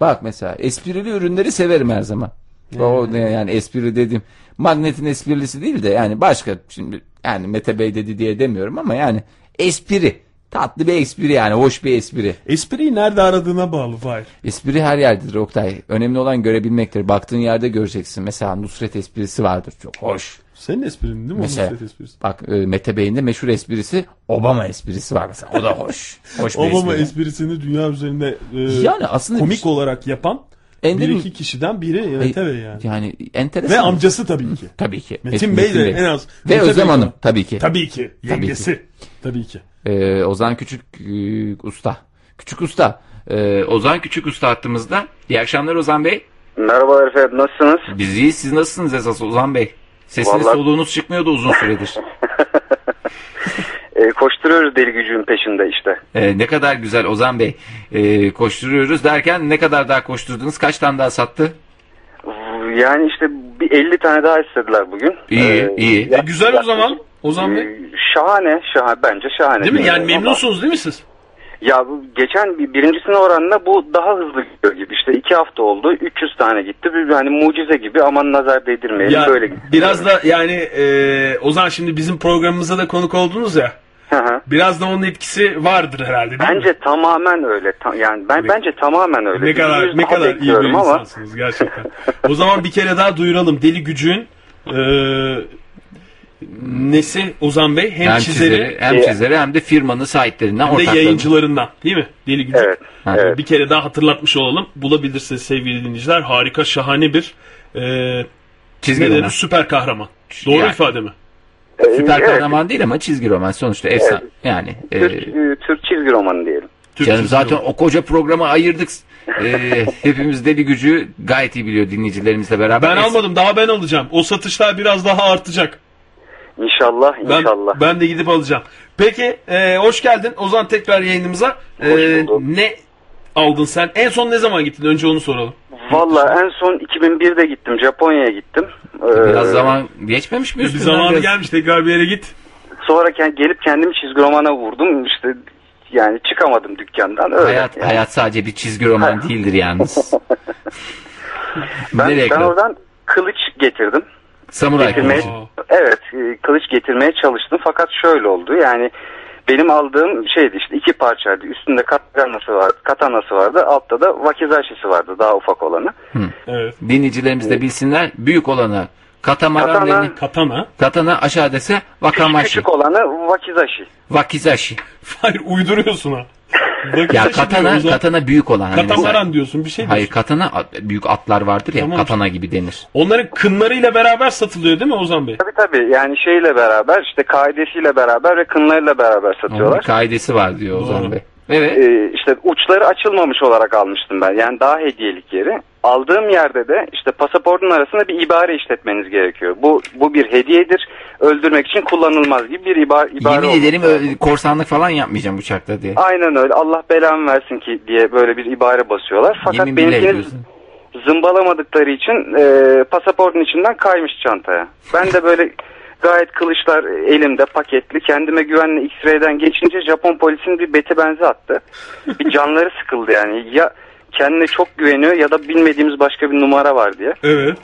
Bak mesela esprili ürünleri severim her zaman. O ne yani espri dedim. Magnetin esprilisi değil de yani başka şimdi yani Mete Bey dedi diye demiyorum ama yani espri. Tatlı bir espri yani hoş bir espri. Espriyi nerede aradığına bağlı Fahir. Espri her yerdedir Oktay. Önemli olan görebilmektir. Baktığın yerde göreceksin. Mesela Nusret esprisi vardır. Çok hoş. Senin esprin değil mi? o Mesela Nusret esprisi? bak e, Mete Bey'in de meşhur esprisi Obama esprisi var mesela. O da hoş. Hoş bir Obama espri. esprisini dünya üzerinde e, Yani aslında komik bir- olarak yapan Ender Bir iki kişiden biri Mete Bey yani. Yani enteresan. Ve amcası tabii ki. Tabii ki. Metin Met- Bey de en az. Ve Mete Özlem Bey- Hanım tabii ki. Tabii ki. Tabii ki. Yengesi. Tabii ki. Ee, Ozan Küçük e, Usta. Küçük Usta. Ee, Ozan Küçük Usta hattımızda. İyi akşamlar Ozan Bey. Merhabalar efendim nasılsınız? Biz iyiyiz. Siz nasılsınız esas Ozan Bey? Sesiniz Vallahi- soluğunuz çıkmıyordu uzun süredir. Ee, koşturuyoruz deli gücün peşinde işte. Ee, ne kadar güzel Ozan Bey. Ee, koşturuyoruz derken ne kadar daha koşturdunuz? Kaç tane daha sattı? Yani işte bir 50 tane daha istediler bugün. İyi, Ee, iyi. ya- E, güzel o zaman Ozan Bey. Ee, şahane, şahane bence şahane. Değil mi? Yani Ama- memnunsunuz değil mi siz? Ya bu geçen bir, birincisine oranla bu daha hızlı gidiyor gibi. İşte iki hafta oldu. 300 tane gitti. Bir, hani mucize gibi aman nazar değdirmeyelim Ya böyle gitti. biraz da yani e, Ozan şimdi bizim programımıza da konuk oldunuz ya. Hı hı. Biraz da onun etkisi vardır herhalde değil mi? Bence tamamen öyle. Ta- yani ben bence tamamen öyle. Ne kadar ne kadar iyi bir ama insansınız gerçekten. o zaman bir kere daha duyuralım. Deli Gücün e, nesi Ozan Bey? Hem, Hem çizeri, çizeri, hem çizeri hem de firmanın sahiplerinden, hem de yayıncılarından değil mi? Deli Gücün. Evet, Ha. evet. Bir kere daha hatırlatmış olalım. Bulabilirsiniz sevgili dinleyiciler. Harika, şahane bir e, Çizgi ne denir? Süper kahraman. Doğru Yani. ifade mi? Süper Evet. kahraman değil ama çizgi roman sonuçta efsane. Yani e, Türk, e, Türk çizgi romanı diyelim. Türk canım zaten o koca programı ayırdık. E, hepimiz deli gücü gayet iyi biliyor dinleyicilerimizle beraber. Ben Es- almadım. Daha ben alacağım. O satışlar biraz daha artacak. İnşallah, Ben, inşallah. ben de gidip alacağım. Peki e, hoş geldin Ozan tekrar yayınımıza. E, ne aldın sen? En son ne zaman gittin? Önce onu soralım. Valla en son 2001'de gittim. Japonya'ya gittim. Ee, Biraz zaman geçmemiş mi Bir üstünden? zamanı biraz? gelmiş tekrar bir yere git. Sonra ke- gelip kendimi çizgi romana vurdum. İşte yani çıkamadım dükkandan. Öyle. Hayat, Yani hayat sadece bir çizgi roman değildir yalnız. ben, Nereye ben kadar? oradan kılıç getirdim. Samuray Getirmeye, kılıcı. Evet e, kılıç getirmeye çalıştım. Fakat şöyle oldu. Yani benim aldığım şeydi işte iki parçaydı. Üstünde katanası vardı, katanası vardı. Altta da wakizashisi vardı daha ufak olanı. Evet. Dinleyicilerimiz de bilsinler. Büyük olanı katamaran Katana- denilen- Katana. katana aşağıdası wakamashi. Küçük olanı wakizashi. Wakizashi. Hayır uyduruyorsun ha. Ya katana Ozan. katana büyük olan. Hani Katamaran mesela- diyorsun bir şey diyorsun. Hayır katana at- büyük atlar vardır ya Tamam. katana gibi denir. Onların kınlarıyla beraber satılıyor değil mi Ozan Bey? Tabii tabii yani şeyle beraber işte kaidesiyle beraber ve kınlarıyla beraber Onun bir satıyorlar. kaidesi var diyor Ozan Doğru. Bey. Evet. Ee, işte uçları açılmamış olarak almıştım ben. Yani daha hediyelik yeri. Aldığım yerde de işte pasaportun arasında bir ibare işletmeniz gerekiyor. Bu bu bir hediyedir. Öldürmek için kullanılmaz gibi bir ibar, ibare. Yemin ederim lazım. korsanlık falan yapmayacağım uçakta diye. Aynen öyle. Allah belamı versin ki diye böyle bir ibare basıyorlar. Fakat Yemin zımbalamadıkları için e, pasaportun içinden kaymış çantaya. Ben de böyle gayet kılıçlar elimde paketli. Kendime güvenle X-ray'den geçince Japon polisinin bir beti benzi attı. Bir canları sıkıldı yani. Ya kendine çok güveniyor ya da bilmediğimiz başka bir numara var diye. Evet.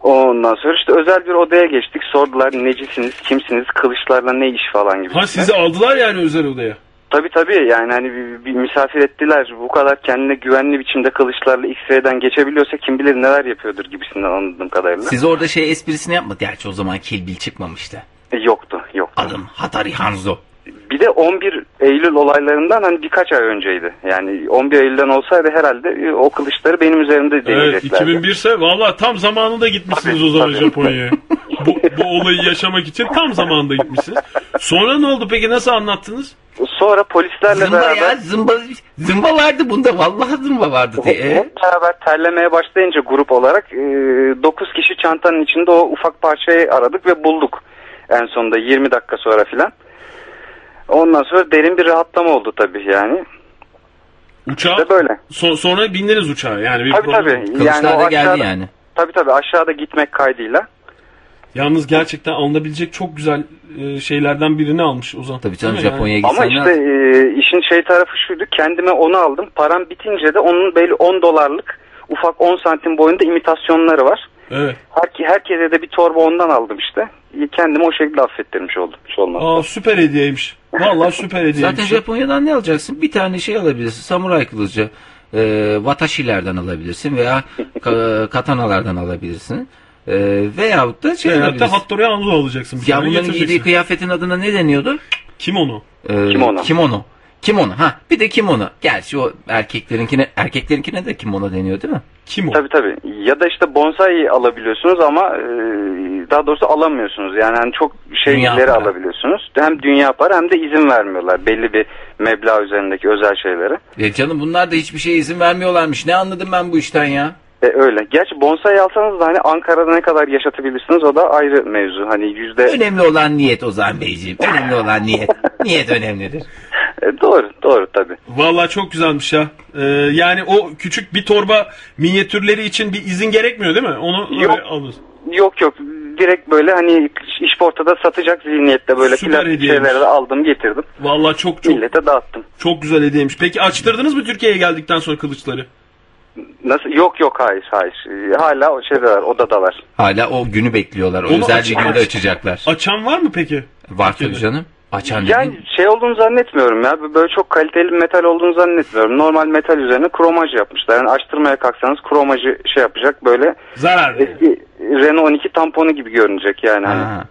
Ondan sonra işte özel bir odaya geçtik. Sordular necisiniz, kimsiniz, kılıçlarla ne iş falan gibi. Ha sizi aldılar yani özel odaya. Tabii tabii yani hani bir, bir misafir ettiler. Bu kadar kendine güvenli biçimde kılıçlarla X-ray'den geçebiliyorsa kim bilir neler yapıyordur gibisinden anladığım kadarıyla. Siz orada şey esprisini yapmadı. Gerçi o zaman Kill Bill çıkmamıştı. E, yoktu, yoktu. Adım Hatari Hanzo. Bir de 11 Eylül olaylarından hani birkaç ay önceydi. Yani 11 Eylül'den olsaydı herhalde e, o kılıçları benim üzerimde Evet deneyeceklerdi. 2001 ise valla tam zamanında gitmişsiniz o zaman tabii. Japonya'ya. bu, bu olayı yaşamak için tam zamanında gitmişsiniz. Sonra ne oldu peki nasıl anlattınız? Sonra polislerle Zımba beraber ya zımba, zımba vardı bunda. Vallahi zımba vardı diye. E? hep beraber terlemeye başlayınca grup olarak 9 kişi çantanın içinde o ufak parçayı aradık ve bulduk. En sonunda 20 dakika sonra filan. Ondan sonra derin bir rahatlama oldu tabii yani. Uçağa İşte böyle. so- sonra bindiniz uçağa yani bir Tabii problem tabii. Kılıçlar Yani da geldi aşağıda- yani. Tabii tabii aşağıda gitmek kaydıyla. Yalnız gerçekten alınabilecek çok güzel e, şeylerden birini almış Ozan. Tabii canım Japonya'ya Ama gitsen işte e, işin şey tarafı şuydu. Kendime onu aldım. Param bitince de onun belli 10 dolarlık ufak 10 santim boyunda imitasyonları var. Evet. Her, herkese de bir torba ondan aldım işte. Kendimi o şekilde affettirmiş oldum. Hiç olmaz. Aa süper hediyeymiş. Vallahi süper hediyeymiş. Zaten Japonya'dan ne alacaksın? Bir tane şey alabilirsin. Samuray kılıcı. E, watashi'lerden alabilirsin veya ka- katanalardan alabilirsin. E, veyahut da şey Veyahut da. Hattori Hanzo alacaksın. Bir Ya bunların giydiği kıyafetin adına ne deniyordu? Kimono. Ee, Kimono. Kimono. Kimono. Ha bir de kimono. Gerçi o erkeklerinkine erkeklerinkine de kimono deniyor değil mi? Kim o? Tabii tabii. Ya da işte bonsai alabiliyorsunuz ama e, daha doğrusu alamıyorsunuz. Yani hani çok şeyleri alabiliyorsunuz. Hem dünya para hem de izin vermiyorlar belli bir meblağ üzerindeki özel şeylere. E canım bunlar da hiçbir şeye izin vermiyorlarmış. Ne anladım ben bu işten ya? E, öyle. Gerçi bonsai alsanız da hani Ankara'da ne kadar yaşatabilirsiniz o da ayrı mevzu. Hani yüzde... Önemli olan niyet Ozan Beyciğim. Önemli olan niyet. Niyet önemlidir. E, doğru doğru tabii. Vallahi çok güzelmiş ya. Ee, yani o küçük bir torba minyatürleri için bir izin gerekmiyor değil mi? Onu Yok. alıyorsun. Yok yok direkt böyle hani işportada satacak zihniyette böyle Süper plastik şeyleri aldım getirdim. Vallahi çok çok Millete dağıttım. çok güzel hediyeymiş. Peki açtırdınız mı Türkiye'ye geldikten sonra kılıçları? Nasıl? Yok yok hayır hayır. E, Hala o şeydeler odadalar. Hala o günü bekliyorlar. O Onu özel aç- bir günde aç- açacaklar. Açan var mı peki? Var tabii canım. Açan Yani şey olduğunu zannetmiyorum ya. Böyle çok kaliteli bir metal olduğunu zannetmiyorum. Normal metal üzerine kromaj yapmışlar. Yani açtırmaya kalksanız kromajı şey yapacak böyle Zarar eski Renault 12 tamponu gibi görünecek yani. Hani.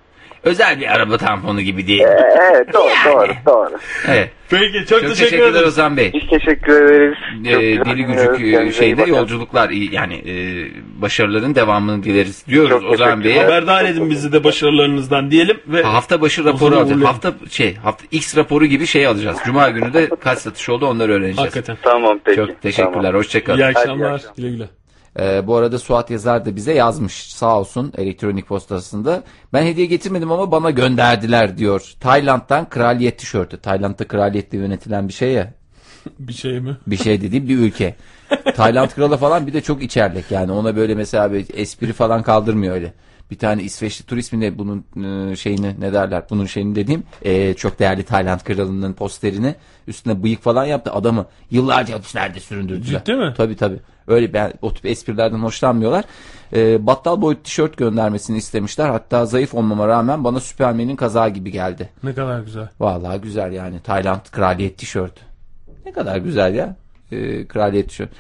Özel bir araba tamponu gibi değil. Ee, evet doğru doğru doğru. Evet. Peki çok, Çok teşekkür, teşekkürler ederim. Ozan Bey. Biz teşekkür ederiz. Çok Ee, deli gücük e, şeyde yolculuklar iyi- yani e, başarıların devamını dileriz diyoruz Çok Ozan teşekkür Bey'e. Haberdar edin bizi de başarılarınızdan diyelim ve Hafta başı raporu alacağız. Hafta şey hafta X raporu gibi şey alacağız. Cuma günü de kaç satış oldu onları öğreneceğiz. hakikaten. Tamam peki. Çok teşekkürler. Tamam. Hoşçakalın. İyi Hadi, iyi akşamlar. akşamlar. Güle güle. Ee, bu arada Suat Yazar da bize yazmış sağ olsun elektronik postasında. Ben hediye getirmedim ama bana gönderdiler diyor. Tayland'dan kraliyet tişörtü. Tayland'da kraliyetle yönetilen bir şey ya. Bir şey mi? Bir şey dediğim bir ülke. Tayland kralı falan bir de çok içerlek yani ona böyle mesela bir espri falan kaldırmıyor öyle. Bir tane İsveçli turist mi ne bunun e, şeyini ne derler bunun şeyini dediğim e, çok değerli Tayland kralının posterini üstüne bıyık falan yaptı adamı yıllarca hapislerde süründürdüler. Ciddi mi? Tabii tabii. Öyle ben o tip esprilerden hoşlanmıyorlar. E, battal boyut tişört göndermesini istemişler. Hatta zayıf olmama rağmen bana Süpermen'in kazağı gibi geldi. Ne kadar güzel. Vallahi güzel yani. Tayland kraliyet tişörtü. Ne kadar güzel ya. Ee, kraliyet tişörtü.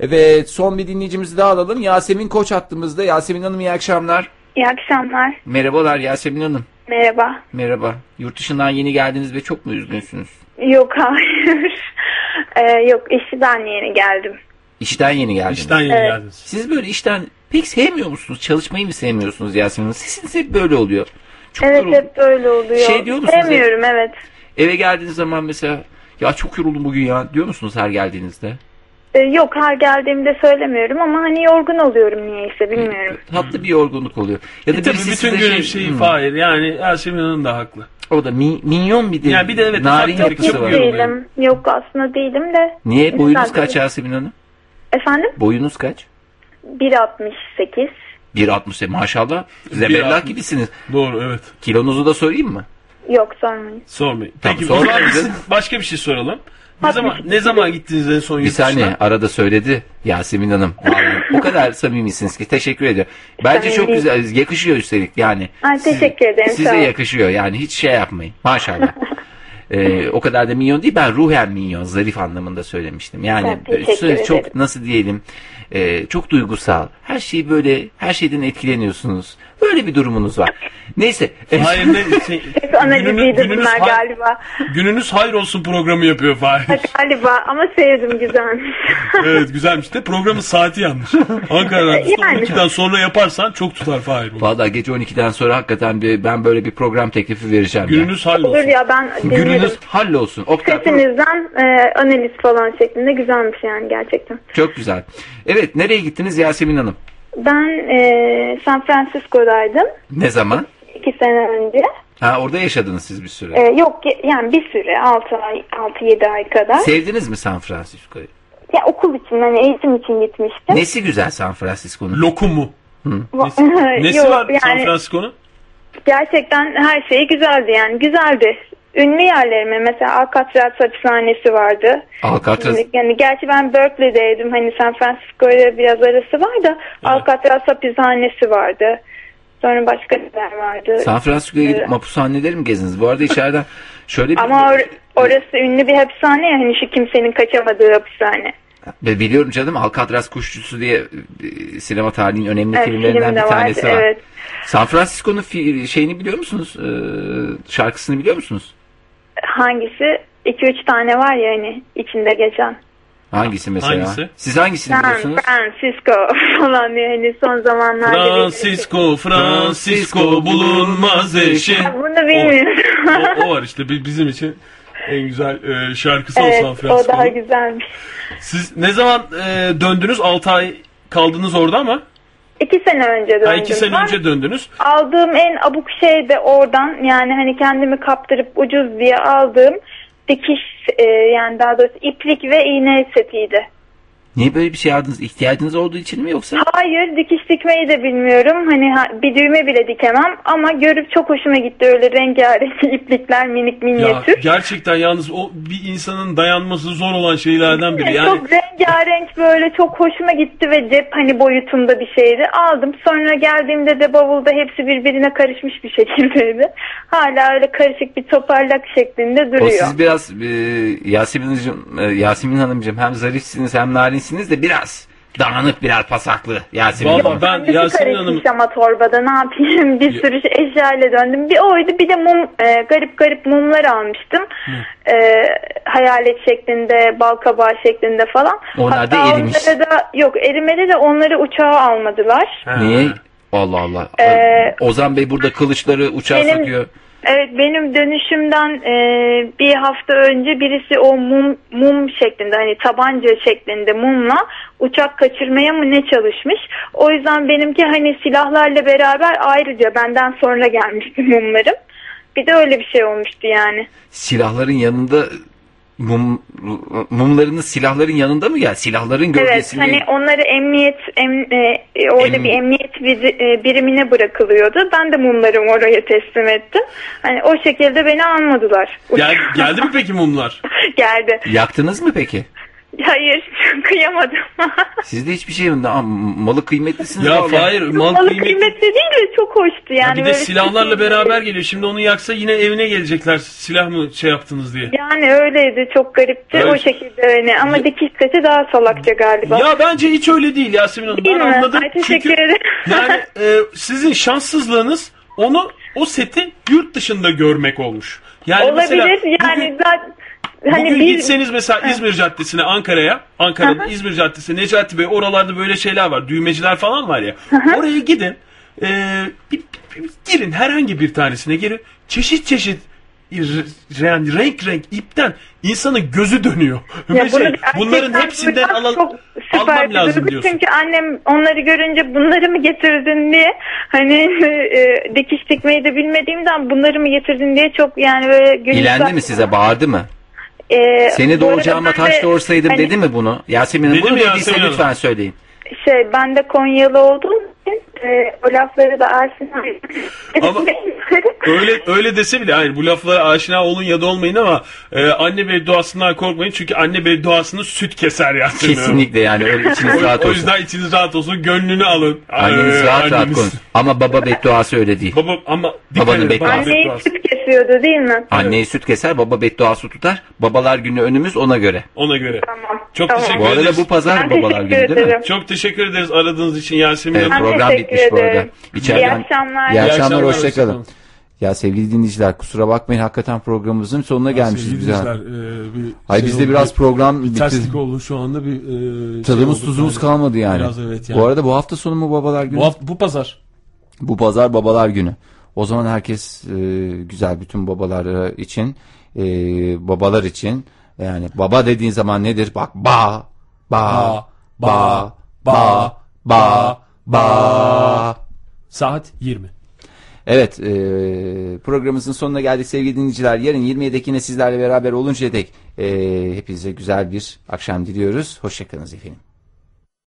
Evet son bir dinleyicimizi daha alalım. Yasemin Koç hattımızda. Yasemin Hanım iyi akşamlar. İyi akşamlar. Merhabalar Yasemin Hanım. Merhaba. Merhaba. Yurt dışından yeni geldiniz ve çok mu üzgünsünüz? Yok hayır. Ee, yok işten yeni geldim. İşten yeni geldiniz. İşten yeni Evet. geldiniz. Siz böyle işten pek sevmiyor musunuz? Çalışmayı mı sevmiyorsunuz Yasemin Hanım? Sesiniz hep böyle oluyor. Çok evet yoruldum. hep böyle oluyor. Şey diyor musunuz? Sevmiyorum evet. Eve geldiğiniz zaman mesela ya çok yoruldum bugün ya diyor musunuz her geldiğinizde? Ee, yok her geldiğimde söylemiyorum ama hani yorgun oluyorum niyeyse bilmiyorum. Tatlı bir yorgunluk oluyor. Ya da E tabii birisi bütün size gün şey- şeyi Hmm. Fahir yani Yasemin Hanım da haklı. O da mi, minyon bir de, Yani bir de evet, narin ufak yapısı çok var. Değilim. Yok aslında değilim de. Niye? Boyunuz kaç Yasemin Hanım? Efendim? Boyunuz kaç? 1.68. 1.60 maşallah. Zebellah 1.60. gibisiniz. Doğru evet. Kilonuzu da sorayım mı? Yok sormayın. Sormayın. Tamam, Peki o zaman sormayın. başka bir şey soralım. Ne zaman ne zaman gittiniz en son Bir yurt saniye dışına? arada söyledi Yasemin Hanım. Vallahi o kadar samimisiniz ki teşekkür ediyorum. Bence Samimi çok güzel yakışıyor üstelik yani. Ay, teşekkür ederim. sağ Size ol. yakışıyor yani hiç şey yapmayın maşallah. Ee, o kadar da minyon değil ben ruhen minyon zarif anlamında söylemiştim. Yani Ha, teşekkür çok ederim. nasıl diyelim e, çok duygusal her şeyi böyle her şeyden etkileniyorsunuz. Böyle bir durumunuz var. Neyse. Hayır ne şey, analiziydi bunlar hay- galiba. gününüz hayır olsun programı yapıyor Fahir. Galiba ama sevdim güzelmiş. evet güzelmiş de programın saati yanlış. Ankara Radyosu'nda Yani. 12'den sonra yaparsan çok tutar Fahir. Valla gece 12'den sonra hakikaten bir, ben böyle bir program teklifi vereceğim. ya. Gününüz hayır Olur olsun. ya ben dinlerim. Gününüz hallolsun. Oktay, Sesinizden e, analiz falan şeklinde güzelmiş yani gerçekten. çok güzel. Evet nereye gittiniz Yasemin Hanım? Ben e, San Francisco'daydım Ne zaman? iki sene önce. Ha orada yaşadınız siz bir süre. E, yok yani bir süre 6 ay 6-7 ay kadar. Sevdiniz mi San Francisco'yu? ya okul için hani eğitim için gitmiştim. Nesi güzel San Francisco'nun? Lokumu. Va- Nesi Yok, var San yani Francisco'nun? gerçekten her şeyi güzeldi yani güzeldi. Ünlü yerlerime mesela Alcatraz hapishanesi vardı. Alcatraz. Yani gerçi ben Berkeley'deydim. Hani San Francisco ile biraz arası var da Alcatraz hapishanesi vardı. Sonra başka neler vardı. San Francisco'ya gidip Evet. mapushaneleri mi gezdiniz? Bu arada içeriden şöyle bir... Ama or- orası ünlü bir hapishane ya hani şu kimsenin kaçamadığı hapishane. Ve biliyorum canım Alcatraz Kuşçusu diye e, sinema tarihinin önemli Evet, filmlerinden film de bir tanesi vardı, var. evet. San Francisco'nun şeyini biliyor musunuz? Ee, şarkısını biliyor musunuz? Hangisi? 2-3 tane var ya hani içinde geçen. Hangisi mesela? Hangisi? Siz hangisini San biliyorsunuz? Francisco falan diye hani son zamanlarda. Francisco, Francisco bulunmaz eşi. Bunu bilmiyorum. O, o var işte bi- bizim için en güzel e, şarkısı o evet San o Francisco'nun. daha güzelmiş. Siz ne zaman e, döndünüz? 6 ay kaldınız orada ama. 2 sene önce döndüm. Ha, 2 sene ben. önce döndünüz. Aldığım en abuk şey de oradan yani hani kendimi kaptırıp ucuz diye aldığım dikiş e, yani daha doğrusu iplik ve iğne setiydi. Niye böyle bir şey aldınız? İhtiyacınız olduğu için mi yoksa? Hayır dikiş dikmeyi de bilmiyorum. Hani ha- bir düğme bile dikemem ama görüp çok hoşuma gitti öyle rengarenk iplikler minik Ya minyatür. gerçekten yalnız o bir insanın dayanması zor olan şeylerden biri. Yani Çok rengarenk böyle çok hoşuma gitti ve cep hani boyutunda bir şeydi. Aldım sonra geldiğimde de bavulda hepsi birbirine karışmış bir şekildeydi. Hala öyle karışık bir toparlak şeklinde O duruyor. siz biraz e, Yasemin, Hanımcığım, e, Yasemin Hanımcığım hem zarifsiniz hem narinsiniz de biraz dağınık biraz pasaklı Yasemin Hanım. ben Yasemin Hanım ama torbada ne yapayım bir sürü eşyayla döndüm. Bir oydu bir de mum e, garip garip mumlar almıştım. E, hayalet şeklinde bal kabağı şeklinde falan. Onlar da Hatta erimiş. onları da yok erimedi de onları uçağa almadılar. Niye? Allah Allah. Ee, Ozan Bey burada kılıçları uçağa benim- sokuyor. Evet benim dönüşümden e, bir hafta önce birisi o mum mum şeklinde hani tabanca şeklinde mumla uçak kaçırmaya mı ne çalışmış. O yüzden benimki hani silahlarla beraber ayrıca benden sonra gelmişti mumlarım. Bir de öyle bir şey olmuştu yani. Silahların yanında mum, mumlarınız silahların yanında mı gel? Silahların Evet gölgesini... hani onları emniyet em, e, orada Em- bir emniyet bizi- e, birimine bırakılıyordu. Ben de mumlarımı oraya teslim ettim. Hani o şekilde beni almadılar. gel, geldi mi peki mumlar? Geldi. Yaktınız mı peki? Hayır kıyamadım. Sizde hiçbir şey yok. Aa, malı kıymetlisiniz. Ya hayır mal Malı kıymetli. kıymetli değil de çok hoştu Ha, yani. bir de böyle silahlarla çok- beraber geliyor. Şimdi onu yaksa yine evine gelecekler. Silah mı şey yaptınız diye. Yani öyleydi çok garipti Evet. o şekilde öyle ama dikiş seti daha salakça galiba. Ya bence hiç öyle değil Yasemin Hanım. Değil ben mi? anladım. Ay, teşekkür Çünkü ederim. yani e, sizin şanssızlığınız onu o seti yurt dışında görmek olmuş. Yani Olabilir mesela yani zaten hani Bugün bir gitseniz mesela İzmir Caddesi'ne Ankara'ya, Ankara'nın İzmir Caddesi, Necati Bey oralarda böyle şeyler var. Düğmeciler falan var ya. Oraya gidin. e, bir, bir- bir- girin herhangi bir tanesine girin. Çeşit çeşit yani renk renk ipten insanın gözü dönüyor. Ya bunu şey, bunların hepsinden süper almam lazım duygu. diyorsun. Çünkü annem onları görünce bunları mı getirdin diye hani e, dikiş dikmeyi de bilmediğimden bunları mı getirdin diye çok yani böyle gönül İlendi mi size? Bağırdı mı? Ee, Seni ben taş doğursaydım hani dedi mi bunu? Yasemin Hanım Dedi bunu mi dediyse Yasemin lütfen söyleyin. Şey ben de Konyalı olduğum için e, o lafları da abi. Ama öyle öyle dese bile hayır bu laflara aşina olun ya da olmayın ama e, anne bedduasından korkmayın çünkü anne bedduasını süt keser Hanım. Kesinlikle yani öyle içiniz rahat O, o olsun. yüzden içiniz rahat olsun gönlünü alın. Anneniz Ee, rahat rahat anneniz- konuş. Ama baba bedduası öyle değil. Baba ama Babanın bedduası. baba Anneyi süt kesiyordu değil mi? Anneyi süt keser, baba bedduası tutar. Babalar günü önümüz ona göre. Ona göre. Tamam. Çok Tamam. teşekkür Bu arada ederiz. bu pazar Ben babalar günü değil mi? Çok teşekkür ederiz aradığınız için Yasemin Evet, Hanım. Program teşekkür bitmiş bu arada. ederim. İçeriden- İyi akşamlar. İyi akşamlar, akşamlar, hoşçakalın. Ya sevgili dinleyiciler kusura bakmayın hakikaten programımızın sonuna gelmişiz Sevgili biz. ya. dinleyiciler, e, bir Hayır şey bizde oldu, biraz program bir bitti. terslik oldu şu anda bir e, şey Tadımız oldu tuzumuz yani. kalmadı yani. Biraz evet yani. Bu arada bu hafta sonu mu babalar günü? bu, hafta, bu pazar. Bu pazar babalar günü. O zaman herkes e, güzel bütün babalar için e, babalar için yani baba dediğin zaman nedir? Bak ba ba ba ba ba ba Saat 20. Evet e, programımızın sonuna geldik sevgili dinleyiciler. Yarın 27'de yine sizlerle beraber oluncaya dek e, hepinize güzel bir akşam diliyoruz. Hoşçakalınız efendim.